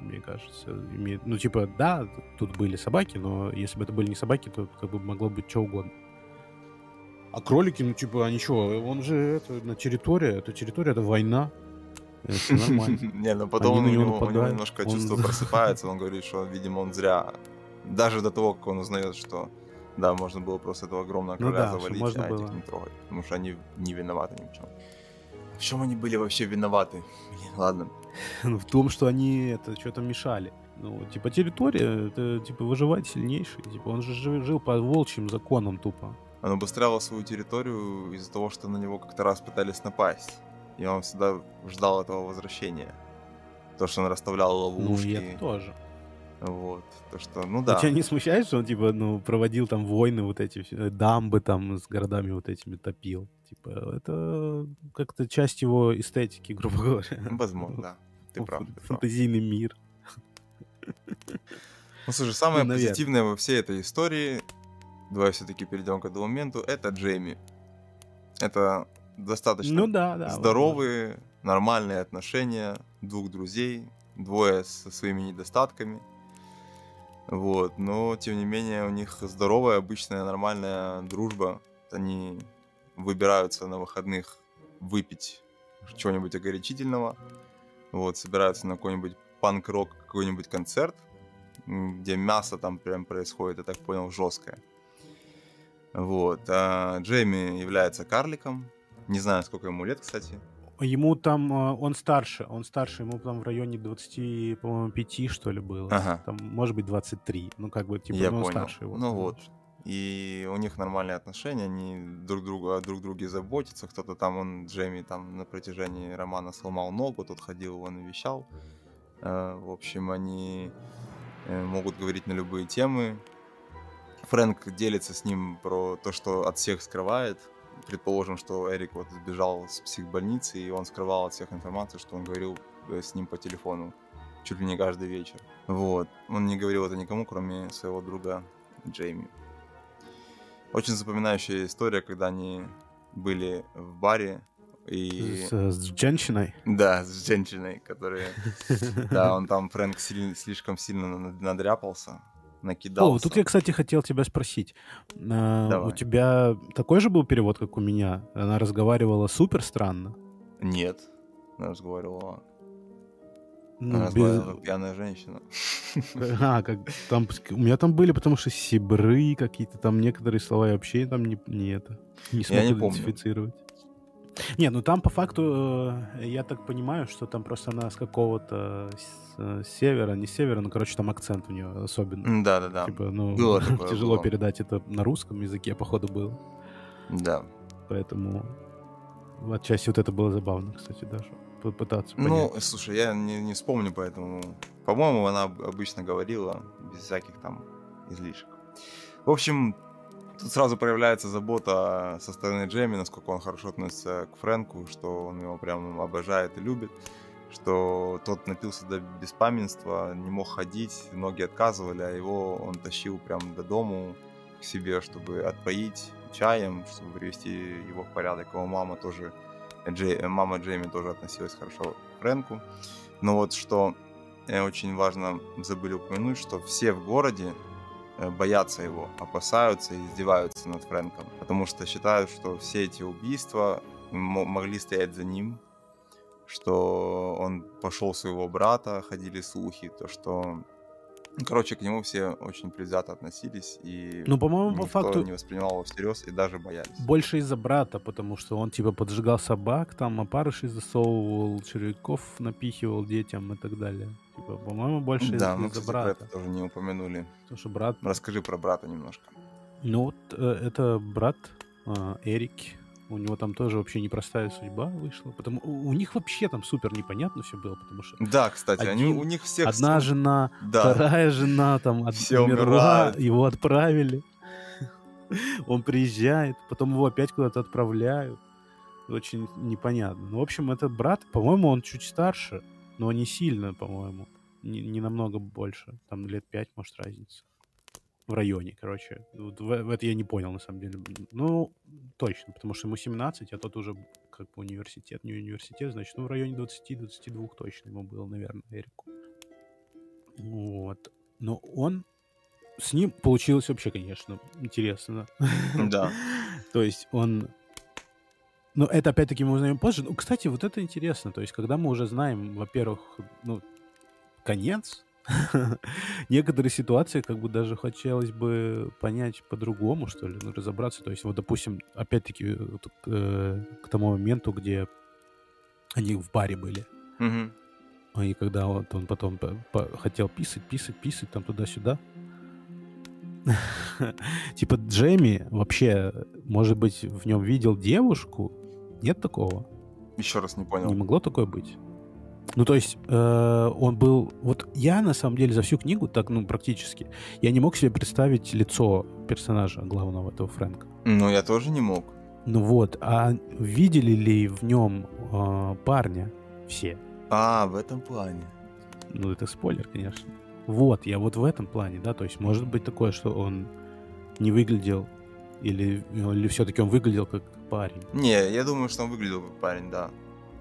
мне- кажется. имеет- ну, типа, да, тут были собаки, но если бы это были не собаки, то как бы могло быть что угодно. А кролики, ну, типа, они что, он же это на территории, это территория, это война. Это нормально. Не, ну потом у него немножко чувство просыпается, он говорит, что, видимо, он зря, даже до того, как он узнает, что, да, можно было просто этого огромного Ну короля да, что завалить, можно а этих было. не трогать, потому что они не виноваты ни в чем. В чем они были вообще виноваты? Блин, ладно. Ну, В том, что они это что-то мешали. Ну, типа, территория, это, типа, выживать сильнейший. Типа, он же жи- жил по волчьим законам тупо. Он обустраивал свою территорию из-за того, что на него как-то раз пытались напасть. И он всегда ждал этого возвращения. То, что он расставлял Ну, и ловушки. это тоже. Вот. То, что, ну А да. тебя не смущает, что он, типа, ну, проводил там войны вот эти, все, дамбы там с городами вот этими топил? Типа, это как-то часть его эстетики, грубо говоря. Возможно, да. Ты прав. ты прав. Фантазийный мир. Ну, слушай, самое Ну, позитивное во всей этой истории, давай все-таки перейдем к этому моменту, это Джейми. Это достаточно Ну да, да. здоровые, нормальные отношения двух друзей, двое со своими недостатками. Вот, но тем не менее у них здоровая, обычная, нормальная дружба. Они выбираются на выходных выпить чего-нибудь огорчительного. Вот, собираются на какой-нибудь панк-рок, какой-нибудь концерт, где мясо там прям происходит, я так понял, жесткое. Вот. А Джейми является карликом. Не знаю, сколько ему лет, кстати. Ему там, э, он старше, он старше, ему там в районе 20, по-моему, 5, что ли, было. Ага. Там, может быть, 23. Ну, как бы, типа, Я ну, он понял. старше его. Ну конечно. вот. И у них нормальные отношения, они друг друга о друг друге заботятся. Кто-то там, он, Джейми, там на протяжении романа сломал ногу, тот ходил его навещал. Э, В общем, они э, могут говорить на любые темы. Фрэнк делится с ним про то, что от всех скрывает. Предположим, что Эрик вот сбежал с психбольницы, и он скрывал от всех информацию, что он говорил э, с ним по телефону чуть ли не каждый вечер. Вот. Он не говорил это никому, кроме своего друга Джейми. Очень запоминающая история, когда они были в баре и... С, с женщиной. Да, с женщиной, которая... Да, он там, Фрэнк, слишком сильно над- надряпался, накидался. О, тут я, кстати, хотел тебя спросить. А, Давай. У тебя такой же был перевод, как у меня? Она разговаривала супер странно. Нет, она разговаривала. Ну, Она без- разговаривала пьяная женщина. А, как там, у меня там были, потому что сибры какие-то, там некоторые слова я вообще там не, не это, не смог Я не помню. Не, ну там по факту, э, я так понимаю, что там просто она с какого-то с- э, севера, не севера, ну, короче, там акцент у нее особенный. Да-да-да. Типа, ну, Было такое, тяжело было. передать это на русском языке, походу, было. Да. Поэтому отчасти вот это было забавно, кстати, даже попытаться Ну, понять. слушай, я не, не вспомню, поэтому... По-моему, она об- обычно говорила без всяких там излишек. В общем, тут сразу проявляется забота со стороны Джейми, насколько он хорошо относится к Фрэнку, что он его прям обожает и любит, что тот напился до беспамятства, не мог ходить, ноги отказывали, а его он тащил прям до дому к себе, чтобы отпоить чаем, чтобы привести его в порядок. Его мама тоже Джей- мама Джейми тоже относилась хорошо к Фрэнку. Но вот что э, очень важно, забыли упомянуть, что все в городе боятся его, опасаются и издеваются над Фрэнком, потому что считают, что все эти убийства мо- могли стоять за ним, что он пошел своего брата, ходили слухи, то что... Короче, к нему все очень предвзято относились, и Ну, по-моему, по никто факту не воспринимал его всерьез и даже боялись. больше из-за брата, потому что он типа поджигал собак, там опарышей засовывал, червяков напихивал детям и так далее. Типа, по-моему, больше из- Да, мы, из-за кстати, брата. это тоже не упомянули. Потому что брат... Расскажи про брата немножко. Ну вот э, это брат э, Эрик. У него там тоже вообще непростая судьба вышла. Потому у, у них вообще там супер непонятно все было, потому что Да, кстати, они, Один- у них всех... одна жена, Да, вторая жена там от- Все умерла, умирают. его отправили. Он приезжает, потом его опять куда-то отправляют. Очень непонятно. Ну, в общем, этот брат, по-моему, он чуть старше, но не сильно, по-моему. Не, не намного больше. Там лет пять, может, разница. В районе, короче. Вот в, в это я не понял, на самом деле. Ну, точно, потому что ему 17, а тот уже как бы университет, не университет, значит, ну, в районе 20-22 точно ему было, наверное, Эрику. Вот. Но он... С ним получилось вообще, конечно, интересно. да. То есть он... Ну, это опять-таки мы узнаем позже. Ну, кстати, вот это интересно. То есть, когда мы уже знаем, во-первых, ну, конец, некоторые ситуации как бы даже хотелось бы понять по-другому, что ли, ну, разобраться. То есть, вот, допустим, опять-таки э, к тому моменту, где они в баре были. И когда вот он потом по- по- хотел писать, писать, писать, там туда-сюда. Типа Джейми вообще, может быть, в нем видел девушку? Нет такого? Еще раз не Не понял. могло такое быть? Ну, то есть, э, он был... Вот я, на самом деле, за всю книгу, так, ну, практически, я не мог себе представить лицо персонажа главного этого Фрэнка. Ну, я тоже не мог. Ну вот, а видели ли в нем э, парня все? А, в этом плане. Ну, это спойлер, конечно. Вот, я вот в этом плане, да, то есть может быть такое, что он не выглядел, или, или все-таки он выглядел как парень. Не, я думаю, что он выглядел как парень, да.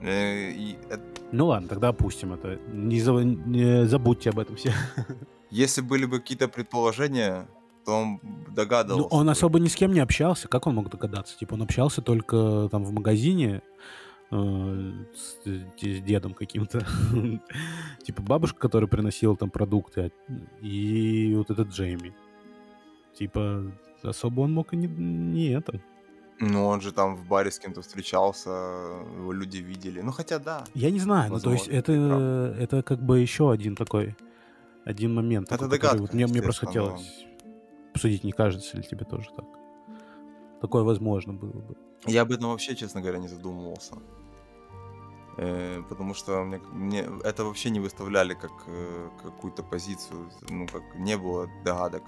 Э, и это- Ну ладно, тогда опустим это. Не, за- не забудьте об этом все. Если были бы какие-то предположения, то он догадывался. Ну, он особо ни с кем не общался. Как он мог догадаться? Типа, он общался только там в магазине э, с, с дедом каким-то. Типа бабушка, которая приносила там продукты, а- и вот этот Джейми. Типа, особо он мог и не, не это. Ну, он же там в баре с кем-то встречался, его люди видели. Ну, хотя да. Я не знаю, ну то есть Возможно, это, это как бы еще один такой, один момент. Это такой, догадка, вот мне, мне просто хотелось обсудить, не кажется ли тебе тоже так? Такое возможно было бы. Я об этом вообще, честно говоря, не задумывался. Э, потому что мне, мне это вообще не выставляли как э, какую-то позицию, ну, как не было догадок,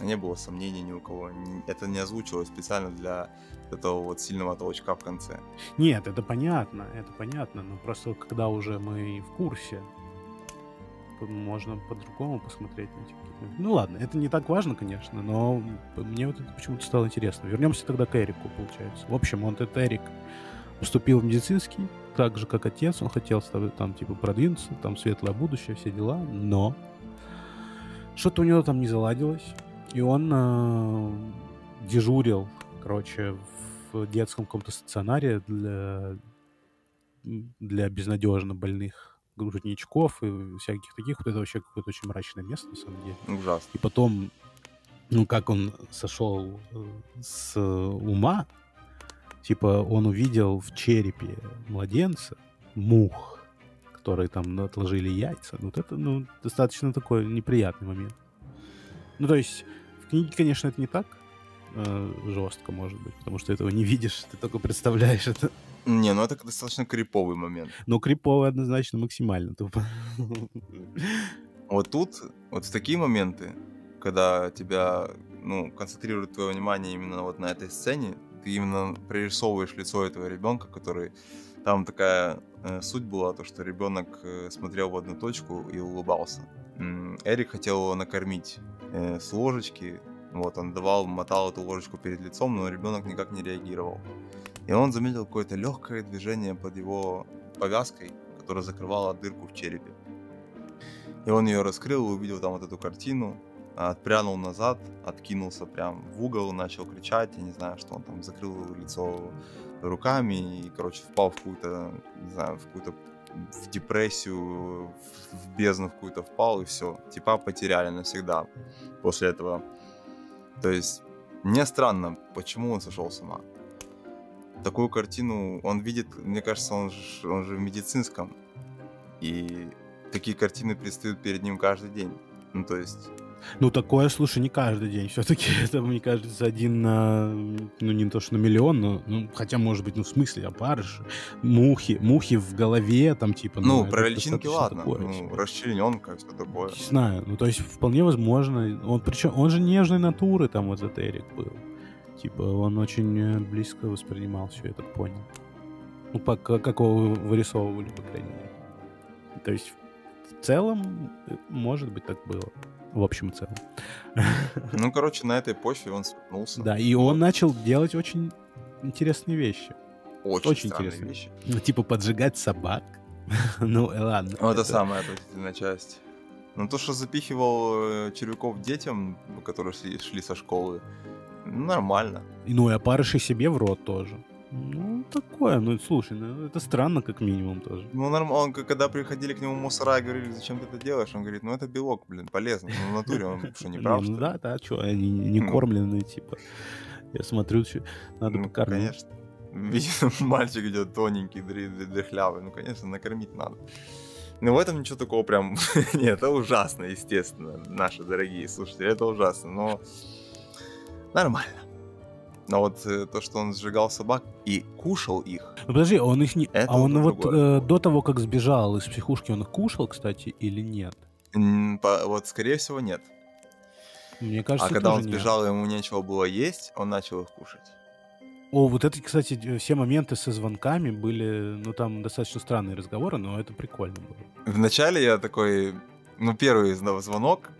не было сомнений ни у кого. Это не озвучивалось специально для этого вот сильного толчка в конце. Нет, это понятно, это понятно, но просто когда уже мы в курсе, можно по-другому посмотреть на эти какие-то... Ну ладно, это не так важно, конечно, но мне вот это почему-то стало интересно. Вернемся тогда к Эрику, получается. В общем, он этот Эрик поступил в медицинский, так же, как отец, он хотел там, типа, продвинуться, там, светлое будущее, все дела, но что-то у него там не заладилось, и он э, дежурил, короче, в детском каком-то стационаре для, для безнадежно больных грудничков и всяких таких. Вот это вообще какое-то очень мрачное место, на самом деле. Ужасно. И потом, ну, как он сошел э, с ума, типа, он увидел в черепе младенца мух, которые там отложили яйца. Ну, Вот это, ну, достаточно такой неприятный момент. Ну, то есть, книге, конечно, это не так э, жестко, может быть, потому что этого не видишь, ты только представляешь это. Не, ну это достаточно криповый момент. Но крипово однозначно максимально тупо. Вот тут, вот в такие моменты, когда тебя, ну, концентрирует твое внимание именно вот на этой сцене, ты именно прорисовываешь лицо этого ребенка, который там такая э, суть была, то что ребенок э, смотрел в одну точку и улыбался. Эрик хотел его накормить э, с ложечки, вот он давал, мотал эту ложечку перед лицом, но ребенок никак не реагировал. И он заметил какое-то легкое движение под его повязкой, которая закрывала дырку в черепе. И он ее раскрыл и увидел там вот эту картину, отпрянул назад, откинулся прям в угол, начал кричать, я не знаю, что он там закрыл лицо руками и, короче, впал в какую-то, не знаю, в какую-то в депрессию, в, бездну в какую-то впал, и все. Типа потеряли навсегда после этого. То есть, мне странно, почему он сошел с ума. Такую картину он видит, мне кажется, он же, он же в медицинском. И такие картины предстают перед ним каждый день. Ну, то есть, Ну, такое, слушай, не каждый день. Все-таки это, мне кажется, один на... Ну, не то, что на миллион, но... Ну, хотя, может быть, ну, в смысле, опарыши. Мухи. Мухи в голове, там, типа... ну, это про личинки ладно. такое, ну, типа. расчлененка, все такое. Не знаю. Ну, то есть, вполне возможно. Он, причем, он же нежной натуры, там, вот этот Эрик был. Типа, он очень э, близко воспринимал все, так понял. Ну, по, как его вы- вырисовывали, по крайней мере. То есть, в целом, э, может быть, так было. В общем и целом. Ну, короче, на этой почве он свыкнулся. Да, и он начал делать очень интересные вещи. Очень, очень интересно. вещи. Ну, типа поджигать собак. Ну, э, ладно. Ну, это самая отвратительная часть. Ну, то, что запихивал э, червяков детям, которые шли, шли со школы, нормально. И, Ну, и опарыши себе в рот тоже. Ну, такое, ну, слушай, ну, это странно, как минимум, тоже. Ну, норм... он, когда приходили к нему мусора и говорили, зачем ты это делаешь, он говорит, ну, это белок, блин, полезно. Ну, в натуре он что, не прав, ну что да, да, что, они не Ну. кормленные, типа. Я смотрю, чё, надо Ну, покормить. конечно. Видишь, мальчик идет тоненький, дряхлявый. Ну, конечно, накормить надо. Но в этом ничего такого прям... Нет, это ужасно, естественно, наши дорогие слушатели. Это ужасно, но нормально. Но вот э, то, что он сжигал собак и кушал их, Ну, подожди, он их не... Это а он вот э, до того, как сбежал из психушки, он их кушал, кстати, или нет? по- вот, скорее всего, нет. Мне кажется, а когда он нет. сбежал, и ему нечего было есть, он начал их кушать. О, вот это, кстати, все моменты со звонками были, ну, там достаточно странные разговоры, но это прикольно было. Вначале я такой, ну, первый звонок,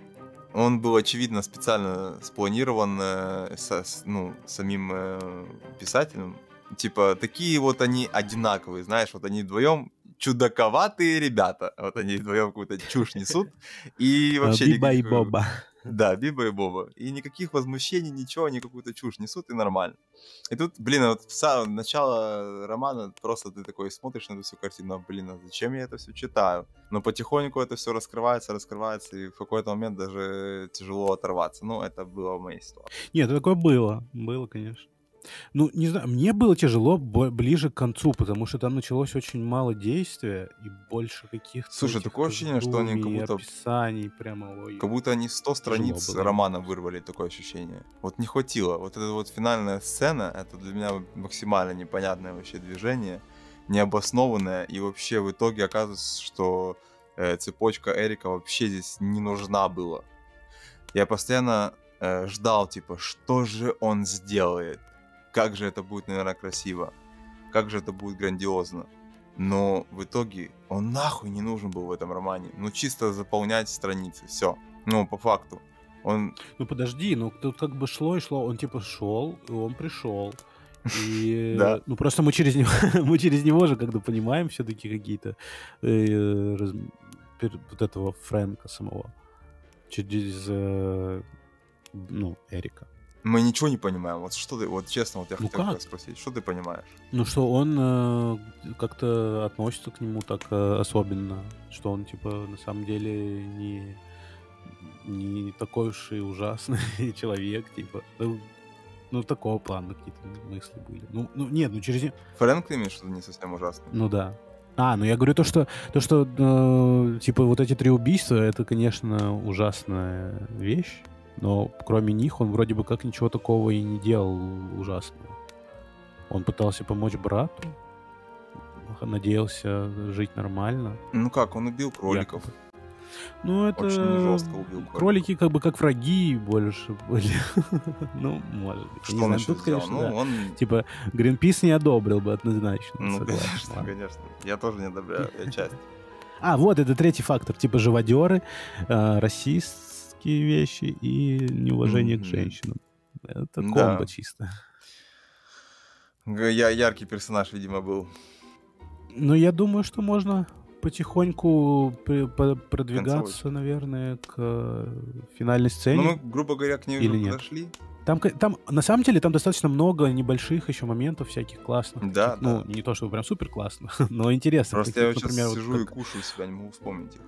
он был, очевидно, специально спланирован э, со- ну, самим э, писателем. Типа, такие вот они одинаковые, знаешь, вот они вдвоем чудаковатые ребята. Вот они вдвоем какую-то чушь несут. И А, вообще Биба и Боба. Да, Биба и Боба. И никаких возмущений, ничего, они какую-то чушь несут, и нормально. И тут, блин, вот с самого начала романа просто ты такой смотришь на эту всю картину, «А, блин, а зачем я это все читаю? Но потихоньку это все раскрывается, раскрывается, и в какой-то момент даже тяжело оторваться. Ну, это было в моей ситуации. Нет, такое было. Было, конечно. Ну, не знаю, мне было тяжело ближе к концу, потому что там началось очень мало действия и больше каких-то Слушай, такое ощущение, что они как будто- описаний, прямо ой. Как будто они 100 страниц было. романа вырвали, такое ощущение. Вот не хватило. Вот эта вот финальная сцена, это для меня максимально непонятное вообще движение, необоснованное, и вообще в итоге оказывается, что э, цепочка Эрика вообще здесь не нужна была. Я постоянно э, ждал, типа, что же он сделает? Как же это будет, наверное, красиво? Как же это будет грандиозно? Но в итоге он нахуй не нужен был в этом романе. Ну, чисто заполнять страницы, все. Ну, по факту. Он, Ну подожди, ну тут как бы шло и шло, он типа шел, и он пришел. И, Да. ну просто мы через него, мы через него же когда понимаем все-таки какие-то э, раз- вот этого Фрэнка самого через э, ну Эрика. Мы ничего не понимаем. Вот что ты, вот честно, вот я Ну хотел как? спросить, что ты понимаешь? Ну что он э, как-то относится к нему так э, особенно, что он типа на самом деле не не такой уж и ужасный человек, типа. Ну, ну, такого плана какие-то мысли были. Ну, ну нет, ну через... Фрэнк ты имеешь, что не совсем ужасный? Ну да. А, ну я говорю то, что, то, что э, типа вот эти три убийства, это, конечно, ужасная вещь, но кроме них он вроде бы как ничего такого и не делал ужасного. Он пытался помочь брату, надеялся жить нормально. Ну как, он убил кроликов. Якобы. Ну, это... Очень жестко убил кроликов. Кролики как бы как враги больше были. ну, может быть. Я Что он тут, сделал? конечно, Ну, да. он... Типа, Гринпис не одобрил бы однозначно. Ну, согласен, конечно, ладно. конечно. Я тоже не одобряю, я часть. А, вот, это третий фактор. Типа живодеры, э, расистские вещи и неуважение к Мгм. женщинам. Это Да. комбо чисто. Я яркий персонаж, видимо, был. Ну, я думаю, что можно потихоньку при- по- продвигаться, наверное, к э, финальной сцене. Ну, мы, грубо говоря, к ней Или уже нет? подошли. Там, там, на самом деле, там достаточно много небольших еще моментов всяких классных. Да, таких. Ну, да. не то, чтобы прям супер классно, но интересно. Просто я Таких, сейчас например, вот сижу и как, кушаю себя, не могу вспомнить их.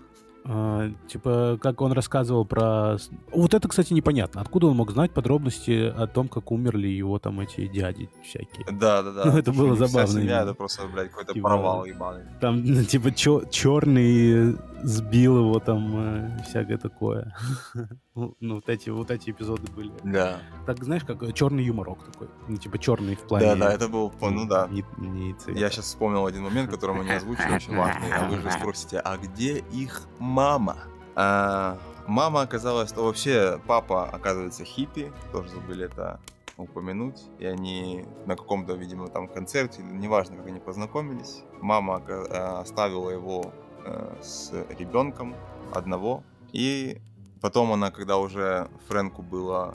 А, типа, как он рассказывал про... Вот это, кстати, непонятно. Откуда он мог знать подробности о том, как умерли его там эти дяди всякие? Да, да, да. Ну, это было что вся забавно семья, это просто, блядь, какой-то Типа, провал ебаный. Там, типа, черный сбил его там, э, всякое такое. Ну, ну, вот эти, вот эти эпизоды были. Да. Так, знаешь, как черный юморок такой. Ну, типа, черный в плане... Да, да, это был, ну да. Не, не цвета. Я сейчас вспомнил один момент, который мы не озвучили, очень важный. А вы же спросите, а где их мама? А, мама оказалась, то вообще папа оказывается хиппи, тоже забыли это упомянуть. И они на каком-то, видимо, там концерте, неважно, как они познакомились. Мама э, оставила его э, с ребенком одного. И потом она, когда уже Фрэнку было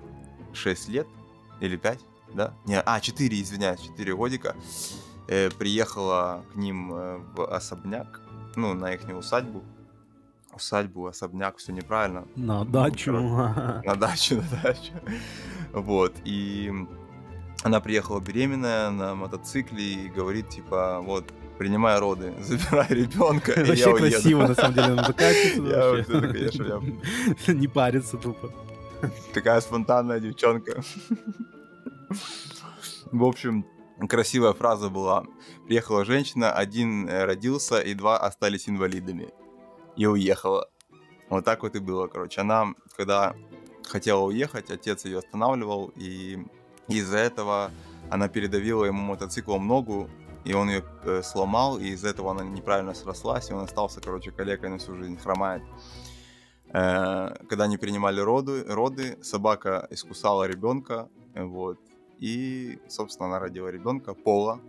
6 лет или 5, да? Не, а, 4, извиняюсь, 4 годика, э, приехала к ним э, в особняк, ну, на их усадьбу. Усадьбу, особняк, все неправильно. На Ну, дачу. На дачу, на дачу. Вот, и она приехала беременная на мотоцикле и говорит, типа, вот, принимай роды, забирай ребенка, и я Вообще уеду. красиво, на самом деле. Я я- Не парится тупо. Такая спонтанная девчонка. В общем, красивая фраза была. Приехала женщина, один э, родился, и два остались инвалидами. И уехала. Вот так вот и было, короче. Она, когда хотела уехать, отец ее останавливал, и из-за этого она передавила ему мотоциклом ногу, и он ее э, сломал, и из-за этого она неправильно срослась, и он остался, короче, калекой на всю жизнь, хромает. Э, Когда они принимали роды, роды, собака искусала ребенка, вот, и, собственно, она родила ребенка Пола.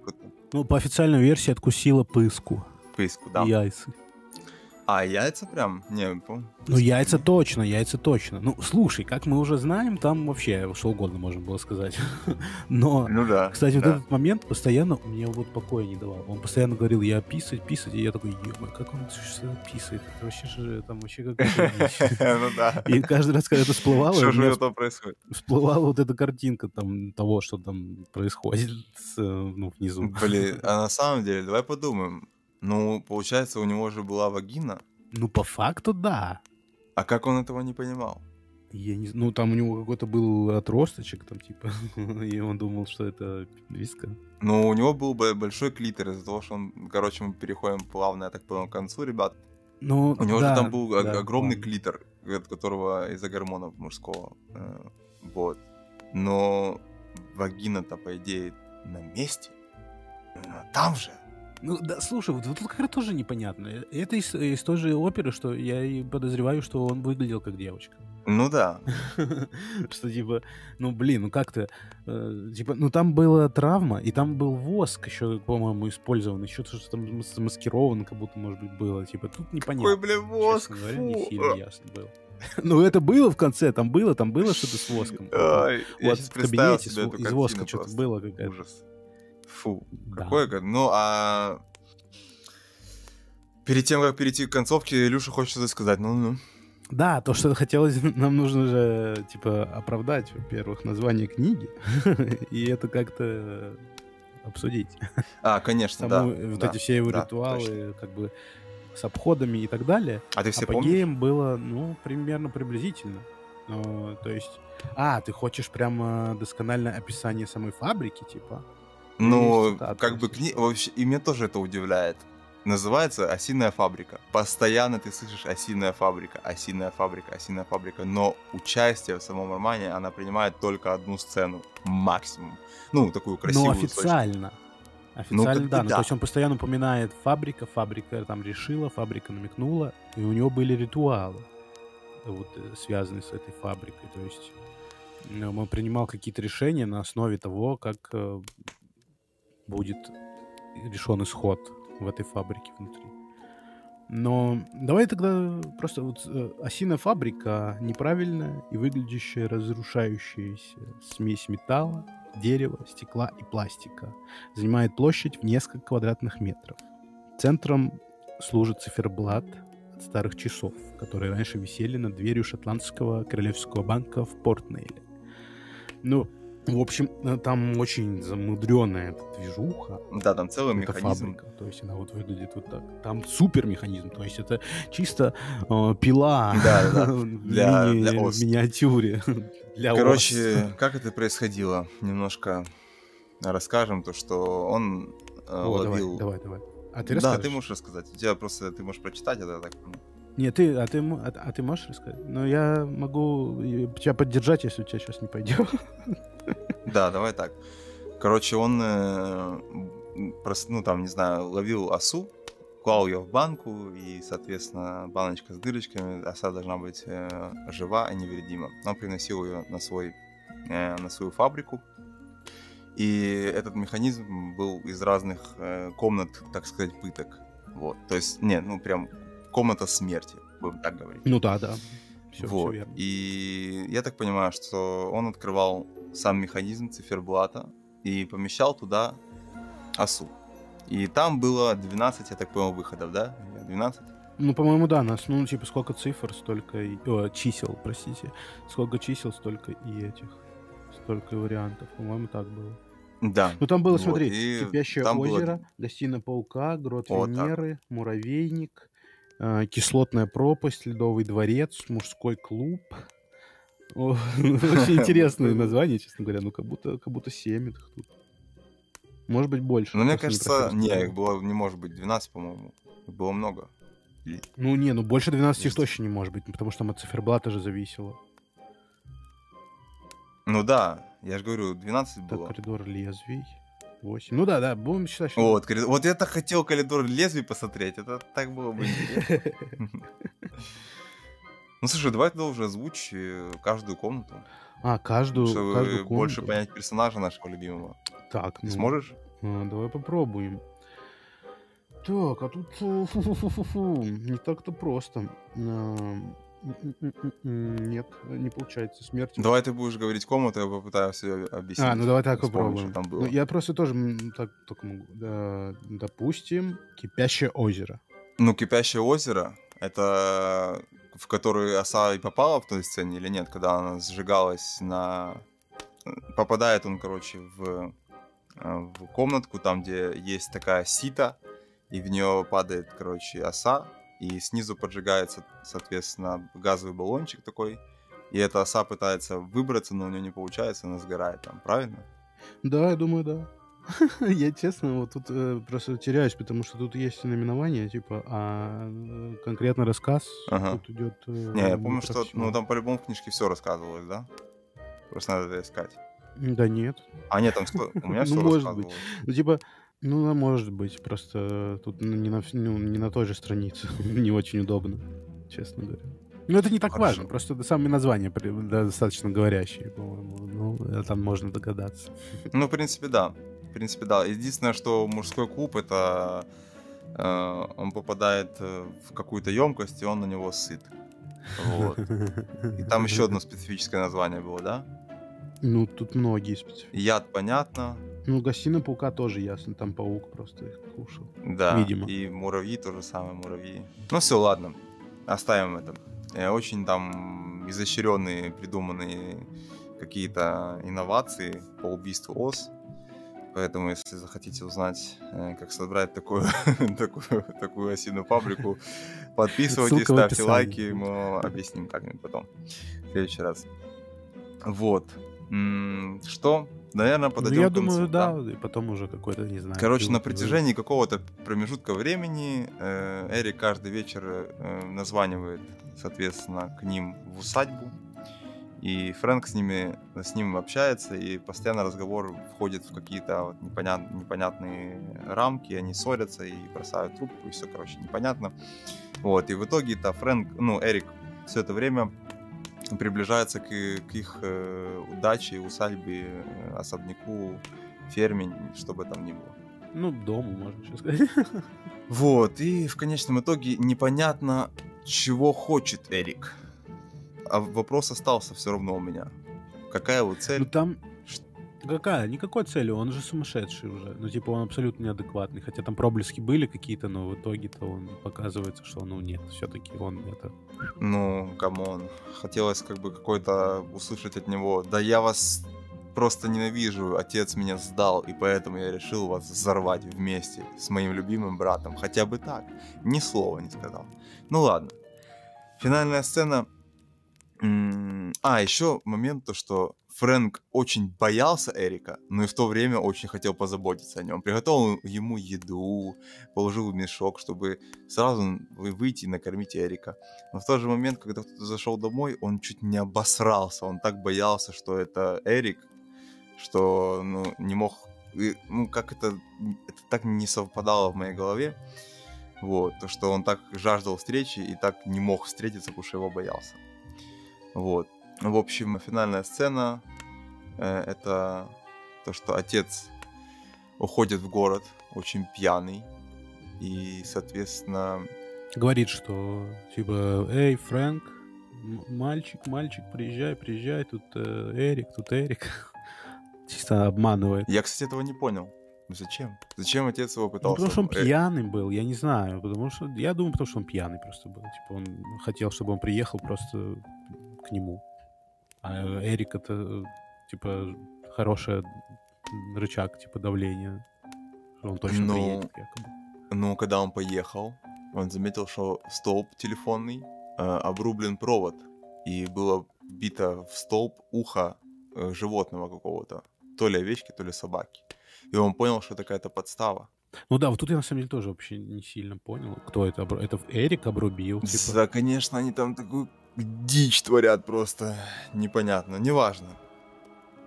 Ну, по официальной версии откусила пыску. Пыску, да. Яйца. А яйца прям? Не, помню. Ну, яйца точно, яйца точно. Ну, слушай, как мы уже знаем, там вообще что угодно можно было сказать. Но, ну, да, кстати, да. вот этот момент постоянно мне вот покоя не давал. Он постоянно говорил, я писать, писать, и я такой, ё как он писает? Это вообще же там вообще какая-то Ну да. И каждый раз, когда это всплывало, Что же там происходит? всплывала вот эта картинка там того, что там происходит э, ну, внизу. Блин, а на самом деле, давай подумаем. Ну, получается, у него же была вагина. Ну, по факту, да. А как он этого не понимал? Я не Ну, там у него какой-то был отросточек, там, типа, и он думал, что это виска. Ну, у него был бы большой клитор из-за того, что он, короче, мы переходим плавно, я так понял, к концу, ребят. Ну, У него да, же там был да, огромный ладно. клитор, от которого из-за гормонов мужского. э, Вот. Но вагина-то, по идее, на месте. Там же. Ну, да, слушай, вот, тут как раз тоже непонятно. Э, Это из, из той же оперы, что я и подозреваю, что он выглядел как девочка. Ну да. Что типа, ну блин, ну как-то, э, типа, ну там была травма, и там был воск еще, по-моему, использован, еще что-то там зам- замаскировано, как будто, может быть, было. Типа, тут непонятно. Какой, блин, воск, Честно говоря, не сильно ясно было. Ну, это было в конце, там было, там было что-то с воском. Я Вот в кабинете с- из воска что-то было какая-то. Ужас. Фу. Да. Какое, ну, а перед тем, как перейти к концовке, Илюша хочет что-то сказать. Ну-ну. Да, то, что хотелось, нам нужно же, типа, оправдать, во-первых, название книги, и это как-то обсудить. А, конечно, да. Саму, э, вот да, эти все его да, ритуалы, точно. как бы, с обходами и так далее. А ты все помнишь? Апогеем было, ну, примерно приблизительно. Ну, то есть... А, ты хочешь прямо доскональное описание самой фабрики, типа? Ну, как бы кни... вообще, и меня тоже это удивляет. Называется «Осиная фабрика». Постоянно ты слышишь «Осиная фабрика», «Осиная фабрика», «Осиная фабрика», но участие в самом романе она принимает только одну сцену, максимум. Ну, такую красивую. Ну, сочную. официально. Официально, как бы да. Ну, да. то есть он постоянно упоминает фабрика, фабрика там решила, фабрика намекнула, и у него были ритуалы, вот, э, связанные с этой фабрикой. То есть ну, он принимал какие-то решения на основе того, как э, будет решен исход в этой фабрике внутри. Но давай тогда просто вот э, осиная фабрика неправильная и выглядящая разрушающаяся смесь металла, дерева, стекла и пластика. Занимает площадь в несколько квадратных метров. Центром служит циферблат от старых часов, которые раньше висели над дверью шотландского королевского банка в Портнейле. Ну, в общем, э, там очень замудренная эта движуха. Да, там целый Это механизм. фабрика. То есть она вот выглядит вот так. Там супер механизм. То есть это чисто э, пила Да, да, да. в Для- мини- для ос. в миниатюре. Для ос. Короче, как это происходило? Немножко расскажем то, что он э, О, давай, ловил... давай, давай. А ты да, расскажешь? ты можешь рассказать. У тебя просто ты можешь прочитать, это я так понял. Нет, ты, а ты, а, а ты можешь рассказать? Но я могу тебя поддержать, если у тебя сейчас не пойдет. Да, давай так. Короче, он, э, м, прос- ну там, не знаю, ловил осу, клал ее в банку, и, соответственно, баночка с дырочками, оса должна быть э, жива и невредима. Он приносил ее на, свой, э, на свою фабрику, и этот механизм был из разных комнат, так сказать, пыток. Вот, то есть, не, ну прям комната смерти, будем так говорить. Ну да, да. Все, вот. верно. И я так понимаю, что он открывал сам механизм циферблата и помещал туда осу. И там было 12, я так понял, выходов, да? 12? Ну, по-моему, да, нас, ну, типа, сколько цифр, столько и... о, чисел, простите. Сколько чисел, столько и этих. Столько вариантов. По-моему, так было. Да. Ну, там было, Вот, смотри, и кипящее там было- озеро, гостиная паука, грот так. Венеры, муравейник, э, кислотная пропасть, ледовый дворец, мужской клуб. Очень интересные названия, честно говоря. Ну, как будто, как будто 7 их тут. Может быть, больше. Но мне просто кажется, не, их было, не может быть 12, по-моему. Их было много. Ну, не, ну больше 12 их точно не может быть, потому что там от циферблата же зависело. Ну да, я же говорю, 12 Так, было. коридор лезвий. 8. Ну да, да, будем считать, что... Вот, вот я так хотел коридор лезвий посмотреть, это так было бы. Ну слушай, давай тогда уже озвучь каждую комнату. А, каждую, чтобы каждую больше комнату? понять персонажа нашего любимого. Так, Ты ну, сможешь? а, давай попробуем. Так, а тут э, фу-фу-фу-фу-фу, не так-то просто. Нет, не получается. Смерть. Давай ты будешь говорить комнату, я попытаюсь ее объяснить. А, ну давай так попробуем. там было. Ну, я просто тоже так только могу. Да, допустим, кипящее озеро. Ну, кипящее озеро, это в которое оса и попала в той сцене или нет, когда она сжигалась на... Попадает он, короче, в, э, в комнатку, там, где есть такая сита, и в нее падает, короче, оса, и снизу поджигается, соответственно, газовый баллончик такой, и эта оса пытается выбраться, но у нее не получается, она сгорает там, правильно? Да, я думаю, да. Я честно вот тут э, просто теряюсь, потому что тут есть наименование, типа, а э, конкретно рассказ Ага. тут идет. э, Не, я помню, что, ну, там по-любому в книжке все рассказывалось, да? Просто надо это искать. Да нет. А нет, там у меня Ну, все может быть. рассказывалось. Ну, типа, ну, да, может быть, просто тут ну, не на, ну, не на той же странице. не очень удобно, честно говоря. Ну, это не так Хорошо. важно, просто самые названия да, достаточно говорящие, по-моему. Ну, там можно догадаться. Ну, в принципе, да. В принципе, да. Единственное, что мужской клуб это э, он попадает э, в какую-то емкость, и он на него сыт. Вот. И там еще одно специфическое название было, да? Ну, тут многие специфики. Яд, понятно. Ну, гостиная паука тоже ясно, там паук просто их кушал. Да. Видимо. И муравьи тоже самое, муравьи. Ну все, ладно. Оставим это. Э, Очень там изощренные, придуманные какие-то инновации по убийству ос. Поэтому, если захотите узнать, э, как собрать такую, такую, такую осиную фабрику, подписывайтесь, Ссылка ставьте лайки, мы вам объясним как-нибудь потом, в следующий раз. Вот. Что? Наверное, Ну, подойдем я к концу, думаю, да, и потом уже какой-то, не знаю. Короче, на протяжении какого-то промежутка времени э, Эрик каждый вечер э, названивает, соответственно, к ним в усадьбу. И Фрэнк с ними, с ним общается, и постоянно разговор входит в какие-то вот непонят- непонятные рамки, они ссорятся и бросают трубку, и все, короче, непонятно. Вот, и в итоге-то Фрэнк, ну, Эрик все это время приближается к, к их э, удаче, усадьбе, э, особняку, ферме, что бы там ни было. Ну, дому, можно сейчас сказать. Вот, и в конечном итоге непонятно, чего хочет Эрик. А вопрос остался все равно у меня. Какая его Ну, цель? там... Какая? Никакой цели, он же сумасшедший уже. Ну, типа, он абсолютно неадекватный. Хотя там проблески были какие-то, но в итоге-то он показывается, что, ну, нет, все-таки он это... Ну, come on. Хотелось как бы какой-то услышать от него. Да я вас просто ненавижу, отец меня сдал, и поэтому я решил вас взорвать вместе с моим любимым братом. Хотя бы так. Ни слова не сказал. Ну ладно. Финальная сцена. А, еще момент, то, что Фрэнк очень боялся Эрика, но и в то время очень хотел позаботиться о нем. Приготовил ему еду, положил в мешок, чтобы сразу вы- выйти и накормить Эрика. Но в тот же момент, когда кто-то зашел домой, он чуть не обосрался. Он так боялся, что это Эрик, что ну, не мог... Ну, как это... Это так не совпадало в моей голове. Вот, то, что он так жаждал встречи и так не мог встретиться, потому что его боялся. Вот. В общем, финальная сцена э, это то, что отец уходит в город очень пьяный. И, соответственно, Говорит, что, типа, эй, Фрэнк, мальчик, мальчик, приезжай, приезжай, тут э, Эрик, тут Эрик. Чисто обманывает. я, кстати, этого не понял. Зачем? Зачем отец его Ну, пытался... потому что он пьяный был, я не знаю. Потому что. Я думаю, потому что он пьяный просто был. Типа, он хотел, чтобы он приехал просто к нему. А Эрик это, типа, хороший рычаг, типа, давления. Он точно Ну, приедет, якобы. Ну, когда он поехал, он заметил, что столб телефонный э, обрублен провод, и было бито в столб ухо э, животного какого-то, то ли овечки, то ли собаки. И он понял, что это какая-то подстава. Ну да, вот тут я на самом деле тоже вообще не сильно понял, кто это. Это Эрик обрубил, типа. Да, конечно, они там такую дичь творят просто непонятно, неважно.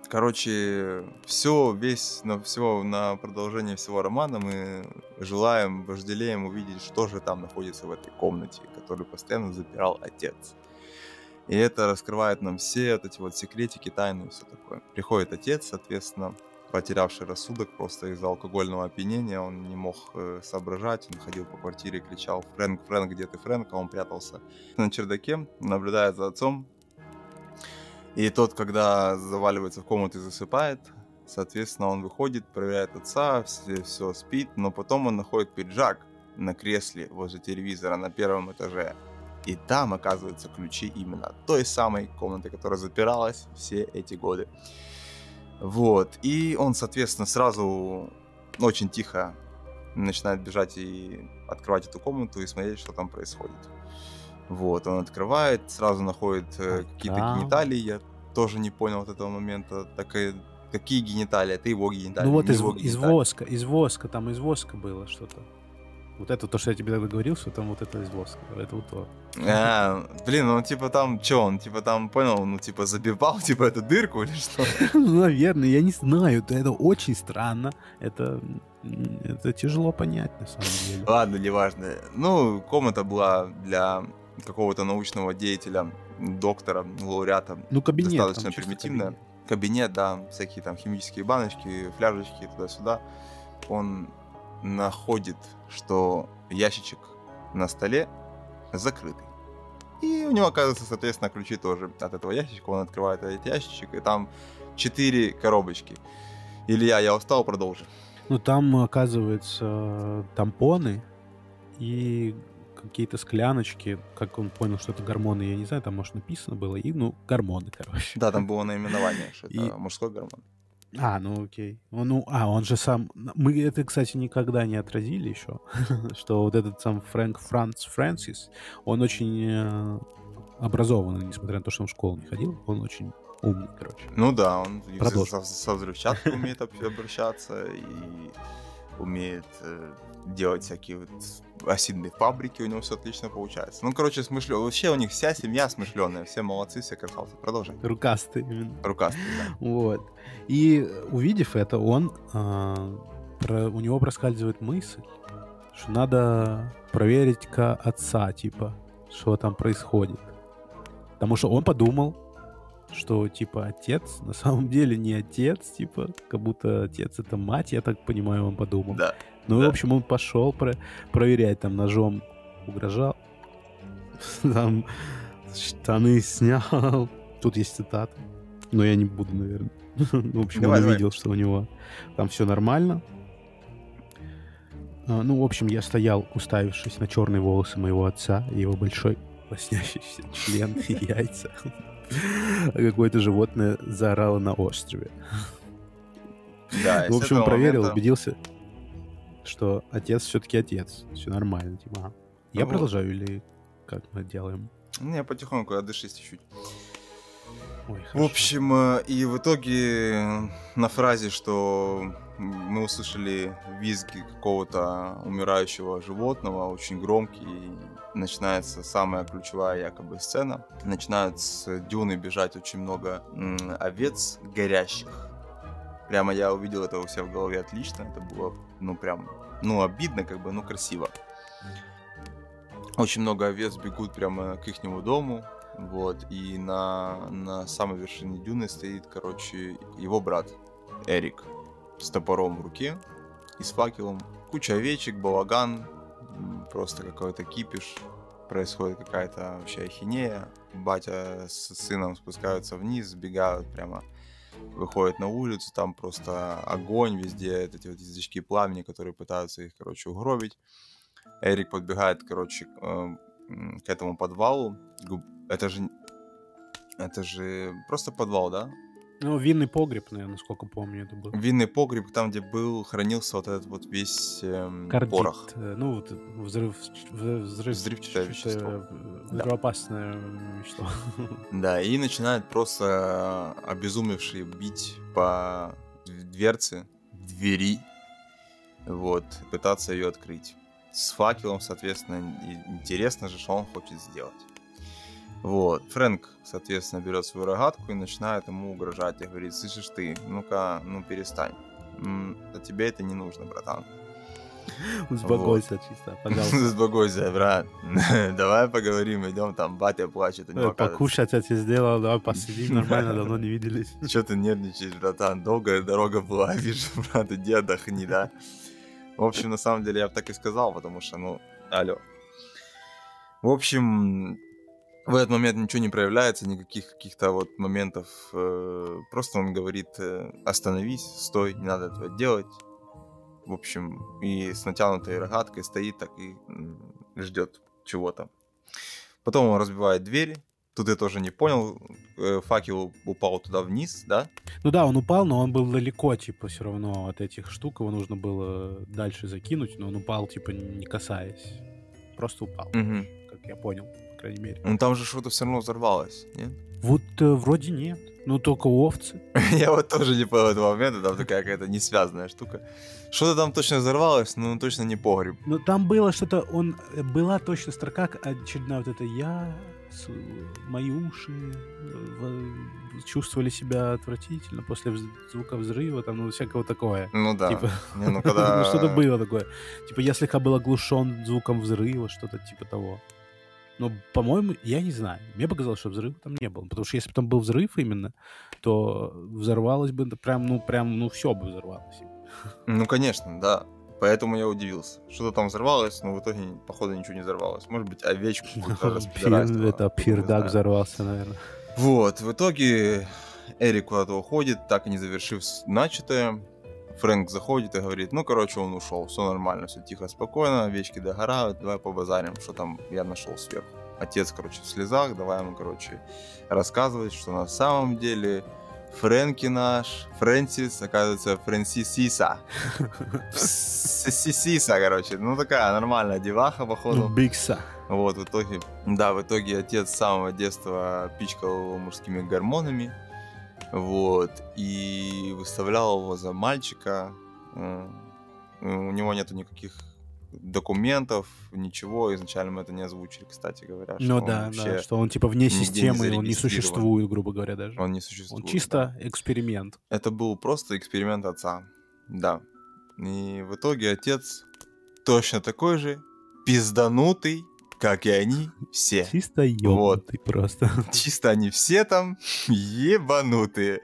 Короче, все, весь, на все, на продолжение всего романа мы желаем, вожделеем увидеть, что же там находится в этой комнате, которую постоянно запирал отец. И это раскрывает нам все вот эти вот секретики, тайны и все такое. Приходит отец, соответственно, потерявший рассудок просто из-за алкогольного опьянения. Он не мог э, соображать, он ходил по квартире, кричал «Фрэнк, Фрэнк, где ты, Фрэнк?» А он прятался на чердаке, наблюдает за отцом. И тот, когда заваливается в комнату и засыпает, соответственно, он выходит, проверяет отца, все, все спит, но потом он находит пиджак на кресле возле телевизора на первом этаже. И там оказываются ключи именно той самой комнаты, которая запиралась все эти годы. Вот. И он, соответственно, сразу очень тихо начинает бежать и открывать эту комнату и смотреть, что там происходит. Вот, он открывает, сразу находит э, какие-то Да. гениталии. Я тоже не понял от этого момента. Так и какие гениталии? Это его гениталии. Ну вот из, его из воска, из воска, там из воска было что-то. Вот это то, что я тебе тогда говорил, что там вот это из воска. Это вот то. А, блин, ну типа там, что он, типа там, понял, ну типа забивал, типа эту дырку или что? Ну, Наверное, я не знаю. Это, очень странно. Это, это тяжело понять, на самом деле. Ладно, неважно. Ну, комната была для какого-то научного деятеля, доктора, лауреата. Ну, кабинет. Достаточно там примитивная. кабинет. Кабинет, да, всякие там химические баночки, фляжечки туда-сюда. Он находит, что ящичек на столе закрытый. И у него оказывается, соответственно, ключи тоже от этого ящичка. Он открывает этот ящичек, и там четыре коробочки. Илья, я устал, продолжи. Ну, там, оказывается, тампоны и какие-то скляночки. Как он понял, что это гормоны, я не знаю, там, может, написано было. И, ну, гормоны, короче. Да, там было наименование, что это И- мужской гормон. А, ну окей. Он, Ну, а, он же сам... Мы это, кстати, никогда не отразили еще, что вот этот сам Фрэнк Франц Фрэнсис, он очень э, образованный, несмотря на то, что он в школу не ходил, он очень умный, короче. Ну да, он со, со взрывчаткой умеет об- обращаться и умеет э, делать всякие вот осиные фабрики, у него все отлично получается. Ну, короче, смышлё... Вообще у них вся семья смышленая, все молодцы, все красавцы. Продолжай. Рукастый именно. Рукастый, да. Вот. И э, увидев это, он... а, про- у него проскальзывает мысль, что надо проверить-ка отца, типа, что там происходит. Потому что он подумал, что, типа, отец на самом деле не отец, типа, как будто отец это мать, я так понимаю, он подумал. Да. Ну, да. в общем, он пошел про- проверять, там, ножом угрожал, там, штаны снял. Тут есть цитата, но я не буду, наверное. Ну, в общем, Давай, он давай. увидел, что у него там все нормально. А, Ну, в общем, я стоял, уставившись на черные волосы моего отца и его большой лоснящийся член и яйца. А какое-то животное заорало на острове. Да, и В общем, проверил, момента- убедился, что отец все-таки отец. Все нормально, типа. Я Вот. продолжаю или как мы делаем? Не, потихоньку, отдышись чуть-чуть. Ой, В общем, э, и в итоге на фразе, что мы услышали визги какого-то умирающего животного, очень громкий, и начинается самая ключевая якобы сцена. Начинают с дюны бежать очень много овец горящих. Прямо я увидел это у себя в голове отлично. Это было, ну, прям, ну, обидно, как бы, ну, красиво. Очень много овец бегут прямо к ихнему дому, вот, и на, на самой вершине дюны стоит, короче, его брат Эрик с топором в руке и с факелом. Куча овечек, балаган, просто какой-то кипиш, происходит какая-то вообще ахинея. Батя с сыном спускаются вниз, сбегают прямо, выходят на улицу, там просто огонь везде, эти вот язычки пламени, которые пытаются их, короче, угробить. Эрик подбегает, короче, к, э, м, к этому подвалу. Это же... Это же просто подвал, да? Ну, винный погреб, наверное, насколько помню, это был. Винный погреб, там, где был, хранился вот этот вот весь эм, Кардит. порох. э, Ну, вот взрыв, взрыв, взрыв Взрывчатое вещество. э, Да. Взрывоопасное вещество. Да, и начинает просто обезумевший бить по дверце, двери, вот, пытаться ее открыть. С факелом, соответственно, интересно же, что он хочет сделать. Вот, Фрэнк, соответственно, берет свою рогатку и начинает ему угрожать. И говорит, слышишь ты, ну-ка, ну перестань. А тебе это не нужно, братан. Успокойся чисто, пожалуйста. Успокойся, брат. Давай поговорим, идем там, батя плачет. у него, Э, оказывается. Покушать я тебе сделал, давай посидим нормально, давно не виделись. Че ты нервничаешь, братан? Долгая дорога была, вижу, брат, иди отдохни, да? В общем, на самом деле, я бы так и сказал, потому что, ну, алло. В общем, в этот момент ничего не проявляется, никаких каких-то вот моментов. э, Просто он говорит, э, остановись, стой, не надо этого делать. В общем, и с натянутой рогаткой стоит так и ждет чего-то. Потом он разбивает двери. Тут я тоже не понял, э, факел упал туда вниз, да? Ну да, он упал, но он был далеко, типа, все равно от этих штук. Его нужно было дальше закинуть, но он упал, типа, не касаясь. Просто упал, Мгм. как я понял, по крайней мере. Ну там же что-то все равно взорвалось, нет? Вот э, вроде нет. Ну, только овцы. Я вот тоже не понял этого момента, там такая какая-то несвязанная штука. Что-то там точно взорвалось, но точно не погреб. Ну, там было что-то, он, э, была точно строка, очередная вот это «я», мои уши э, чувствовали себя отвратительно после вз- звука взрыва, там, ну, всякого такое. Ну да. Типа, Не, ну когда... ну, что-то было такое. Типа, я слегка был оглушен звуком взрыва, что-то типа того. Но, по-моему, я не знаю. Мне показалось, что взрыва там не было. Потому что если бы там был взрыв именно, то взорвалось бы прям, ну, прям, ну, все бы взорвалось. Ну, конечно, да. Поэтому я удивился. Что-то там взорвалось, но в итоге, походу, ничего не взорвалось. Может быть, овечку Это пирдак взорвался, наверное. Вот, в итоге Эрик куда-то уходит, так и не завершив начатое. Фрэнк заходит и говорит, ну, короче, он ушел, все нормально, все тихо, спокойно, овечки догорают, давай побазарим, что там я нашел сверху. Отец, короче, в слезах, давай ему, короче, рассказывать, что на самом деле Фрэнки наш, Фрэнсис, оказывается, Фрэнсисиса. Сисиса, короче, ну такая нормальная деваха, походу. Бикса. Вот, в итоге, да, в итоге отец с самого детства пичкал его мужскими гормонами, вот, и выставлял его за мальчика. У него нету никаких документов, ничего, изначально мы это не озвучили, кстати говоря. Ну он да, да, что он типа вне не системы, и он не существует, грубо говоря, даже. Он не Он существует. чисто да. эксперимент. Это был просто эксперимент отца, да. И в итоге отец точно такой же, пизданутый, как и они все. Чисто ёбнутый просто. Чисто они все там ебанутые.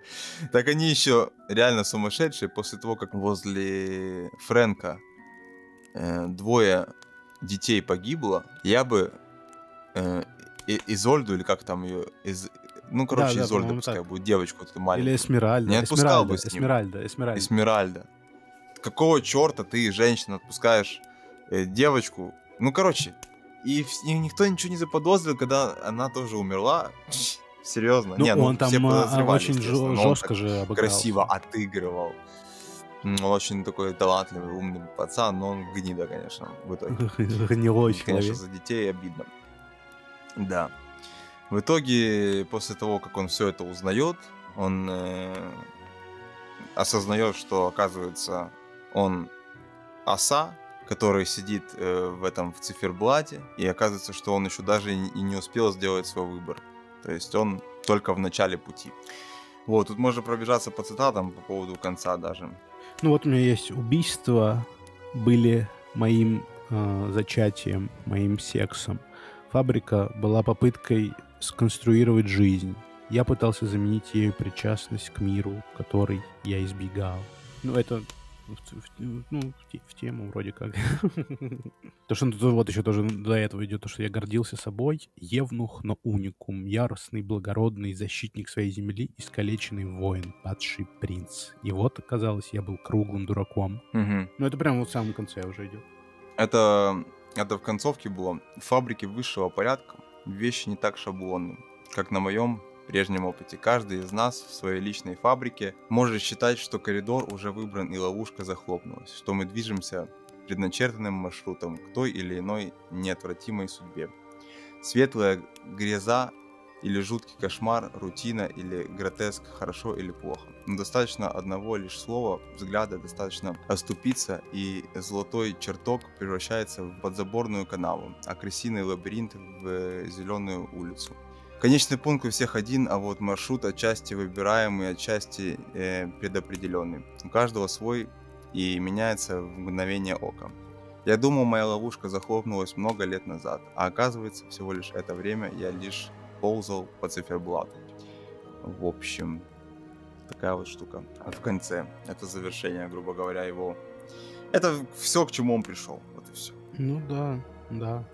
Так они еще реально сумасшедшие после того, как возле Фрэнка э, двое детей погибло. Я бы э, И- Изольду, или как там ее... Из... Ну, короче, да, Изольда по-моему, пускай так. будет, девочку вот эту Или маленькую. Эсмеральда. Не отпускал Эсмеральда, бы с ним. Эсмеральда, Эсмеральда. Эсмеральда. Какого черта ты, женщина, отпускаешь э, девочку? Ну, короче, и, и никто ничего не заподозрил, когда она тоже умерла. Серьезно. Ну, Не, ну, он там все а, подозревали, очень жестко же обыгрался. красиво отыгрывал. Он очень такой талантливый, умный пацан, но он гнида, конечно, в итоге. Гнилой Конечно, человек. за детей обидно. Да. В итоге, после того, как он все это узнает, он э, осознает, что, оказывается, он оса, который сидит э, в этом в циферблате, и оказывается, что он еще даже и не успел сделать свой выбор. То есть он только в начале пути. Вот, тут можно пробежаться по цитатам по поводу конца даже. Ну вот у меня есть убийства были моим э, зачатием, моим сексом. Фабрика была попыткой сконструировать жизнь. Я пытался заменить ею причастность к миру, который я избегал. Ну, это в, ну, в в тему вроде как. То, что вот еще тоже до этого идет, то, что я гордился собой, евнух, но уникум, яростный, благородный защитник своей земли, искалеченный воин, падший принц. И вот, оказалось, я был круглым дураком. Мгм. Ну, это прямо вот в самом конце уже идет. Это, это в концовке было. В фабрике высшего порядка вещи не так шаблонны, как на моем прежнем опыте. Каждый из нас в своей личной фабрике может считать, что коридор уже выбран и ловушка захлопнулась, что мы движемся предначертанным маршрутом к той или иной неотвратимой судьбе. Светлая греза или жуткий кошмар, рутина или гротеск, хорошо или плохо. Но достаточно одного лишь слова, взгляда, достаточно оступиться, и золотой чертог превращается в подзаборную канаву, а крысиный лабиринт в зеленую улицу. Конечный пункт у всех один, а вот маршрут отчасти выбираемый, отчасти э, предопределенный. У каждого свой и меняется в мгновение ока. Я думал, моя ловушка захлопнулась много лет назад, а оказывается, всего лишь это время я лишь ползал по циферблату. В общем, такая вот штука. А в конце, это завершение, грубо говоря, его... Это все, к чему он пришел. Вот и все. Ну да, да.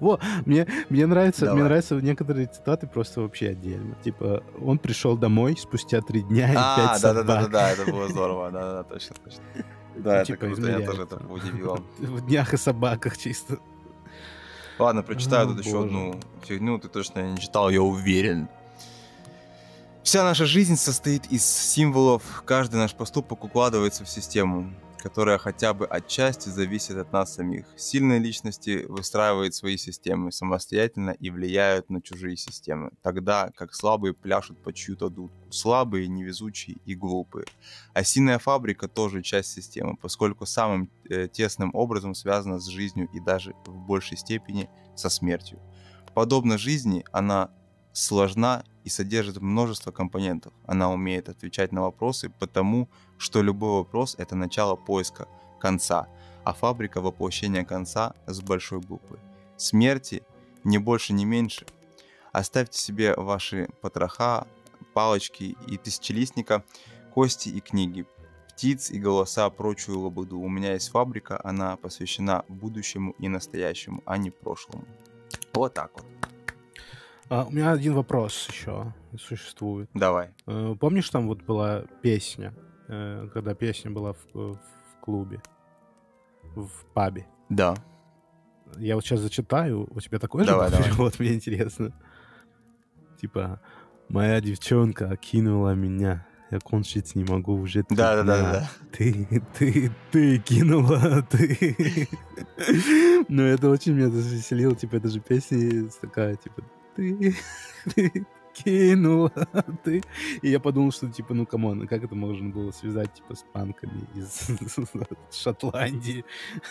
Во, мне, мне нравится, Давай. мне нравятся некоторые цитаты просто вообще отдельно. Типа, он пришел домой спустя три дня и А, пять да, да, собак. да, да, да, это было здорово, да, да, точно, точно. Да, это типа, круто, измеряется. тоже это удивило. В днях и собаках чисто. Ладно, прочитаю О, тут еще боже. одну фигню, ты точно не читал, я уверен. Вся наша жизнь состоит из символов, каждый наш поступок укладывается в систему, которая хотя бы отчасти зависит от нас самих. Сильные личности выстраивают свои системы самостоятельно и влияют на чужие системы, тогда как слабые пляшут по чью-то дудку, слабые, невезучие и глупые. Осиная фабрика тоже часть системы, поскольку самым э, тесным образом связана с жизнью и даже в большей степени со смертью. Подобно жизни, она сложна и содержит множество компонентов. Она умеет отвечать на вопросы, потому что любой вопрос — это начало поиска конца, а фабрика — воплощение конца с большой буквы. Смерти ни больше, ни меньше. Оставьте себе ваши потроха, палочки и тысячелистника, кости и книги, птиц и голоса, прочую лабуду. У меня есть фабрика, она посвящена будущему и настоящему, а не прошлому. Вот так вот. А, у меня один вопрос еще существует. Давай. Э, Помнишь, там вот была песня, э, когда песня была в, в клубе, в пабе? Да. Я вот сейчас зачитаю, у тебя такой Давай, же давай. перевод, мне интересно. Типа, моя девчонка кинула меня, я кончить не могу уже три Да, да, да, да. Ты, ты, ты кинула, ты. Ну, это очень меня развеселило, типа, это же песня такая, типа, ты, ты кинула, ты. И я подумал, что, типа, ну, come on, как это можно было связать, типа, с панками из Шотландии?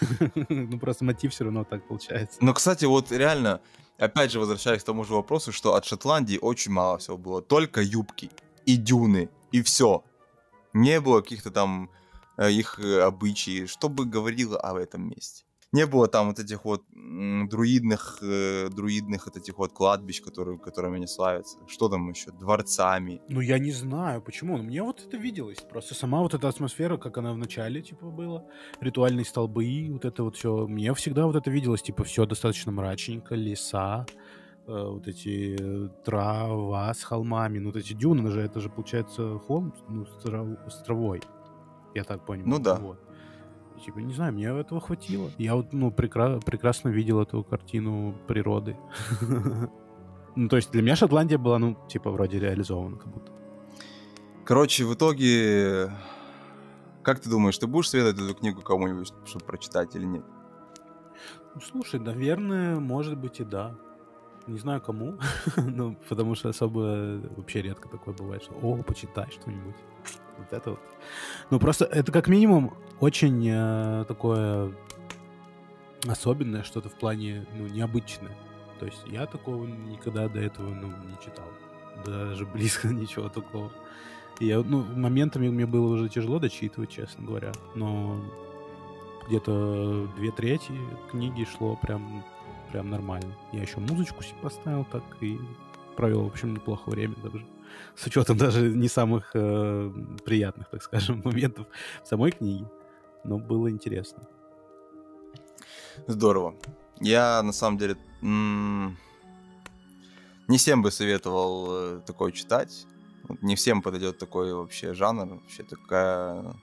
Ну, просто мотив все равно так получается. Но, кстати, вот реально, опять же, возвращаясь к тому же вопросу, что от Шотландии очень мало всего было. Только юбки и дюны, и все. Не было каких-то там э, их э, обычаи, что бы говорило об этом месте. Не было там вот этих вот друидных, э, друидных вот этих вот кладбищ, которые, которыми они славятся. Что там еще? Дворцами. Ну, я не знаю, почему. Но мне вот это виделось. Просто сама вот эта атмосфера, как она в начале, типа, была. Ритуальные столбы, вот это вот все. Мне всегда вот это виделось, типа, все достаточно мрачненько, леса, э, вот эти э, трава с холмами. Ну, вот эти дюны же, это же, получается, холм ну, с, трав- с травой. Я так понял. Ну да. Вот. Типа, не знаю, мне этого хватило. Я вот, ну, прекра- прекрасно видел эту картину природы. Ну, то есть для меня Шотландия была, ну, типа, вроде реализована как будто. Короче, в итоге, как ты думаешь, ты будешь советовать эту книгу кому-нибудь, чтобы прочитать или нет? Ну, слушай, наверное, может быть и да. Не знаю кому, ну, потому что особо вообще редко такое бывает, что «О, почитай что-нибудь». Вот это вот. Ну, просто это как минимум очень э, такое особенное что-то в плане, ну, необычное. То есть я такого никогда до этого, ну, не читал. Даже близко ничего такого. Я, ну, моментами мне было уже тяжело дочитывать, честно говоря. Но где-то две трети книги шло прям, прям нормально. Я еще музычку себе поставил так и провел, в общем, неплохо время даже. С учетом даже не самых э, приятных, так скажем, моментов в самой книге. Но было интересно. Здорово. Я, на самом деле, м, не всем бы советовал э, такое читать. Не всем подойдет такой вообще жанр, вообще такая,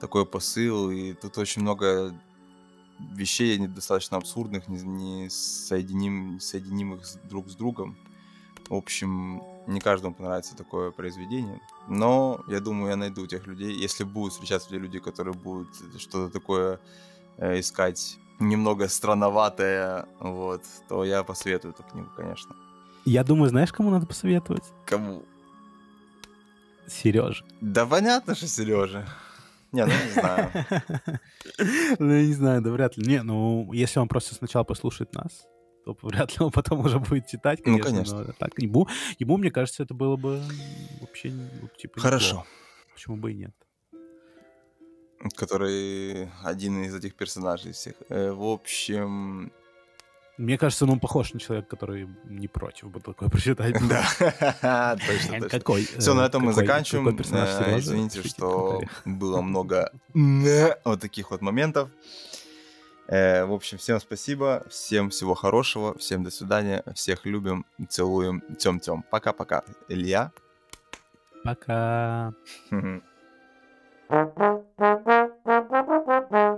такой посыл. И тут очень много вещей недостаточно абсурдных, не, не соединим, соединимых друг с другом. В общем, не каждому понравится такое произведение. Но я думаю, я найду тех людей. Если будут встречаться те люди, которые будут что-то такое э, искать немного странноватое, вот, то я посоветую эту книгу, конечно. Я думаю, знаешь, кому надо посоветовать? Кому? Сереже. Да понятно, что Сережа. Не, ну не знаю. Ну, я не знаю, да вряд ли. Не, ну, если он просто сначала послушает нас, то вряд ли он потом уже будет читать, Ну, конечно. конечно. но так, ему, ему, мне кажется, это было бы вообще, ну, типа, Хорошо. неплохо. Почему бы и нет? который один из этих персонажей всех. Э, в общем, Мне кажется, ну, он похож на человека, который не против бы такое прочитать. да, точно, точно. Какой? Все, э, на этом мы заканчиваем. Э? Извините, что было много вот таких вот моментов. Э, в общем, всем спасибо, всем всего хорошего, всем до свидания, всех любим, целуем, тем-тем. Пока-пока. Илья. Пока.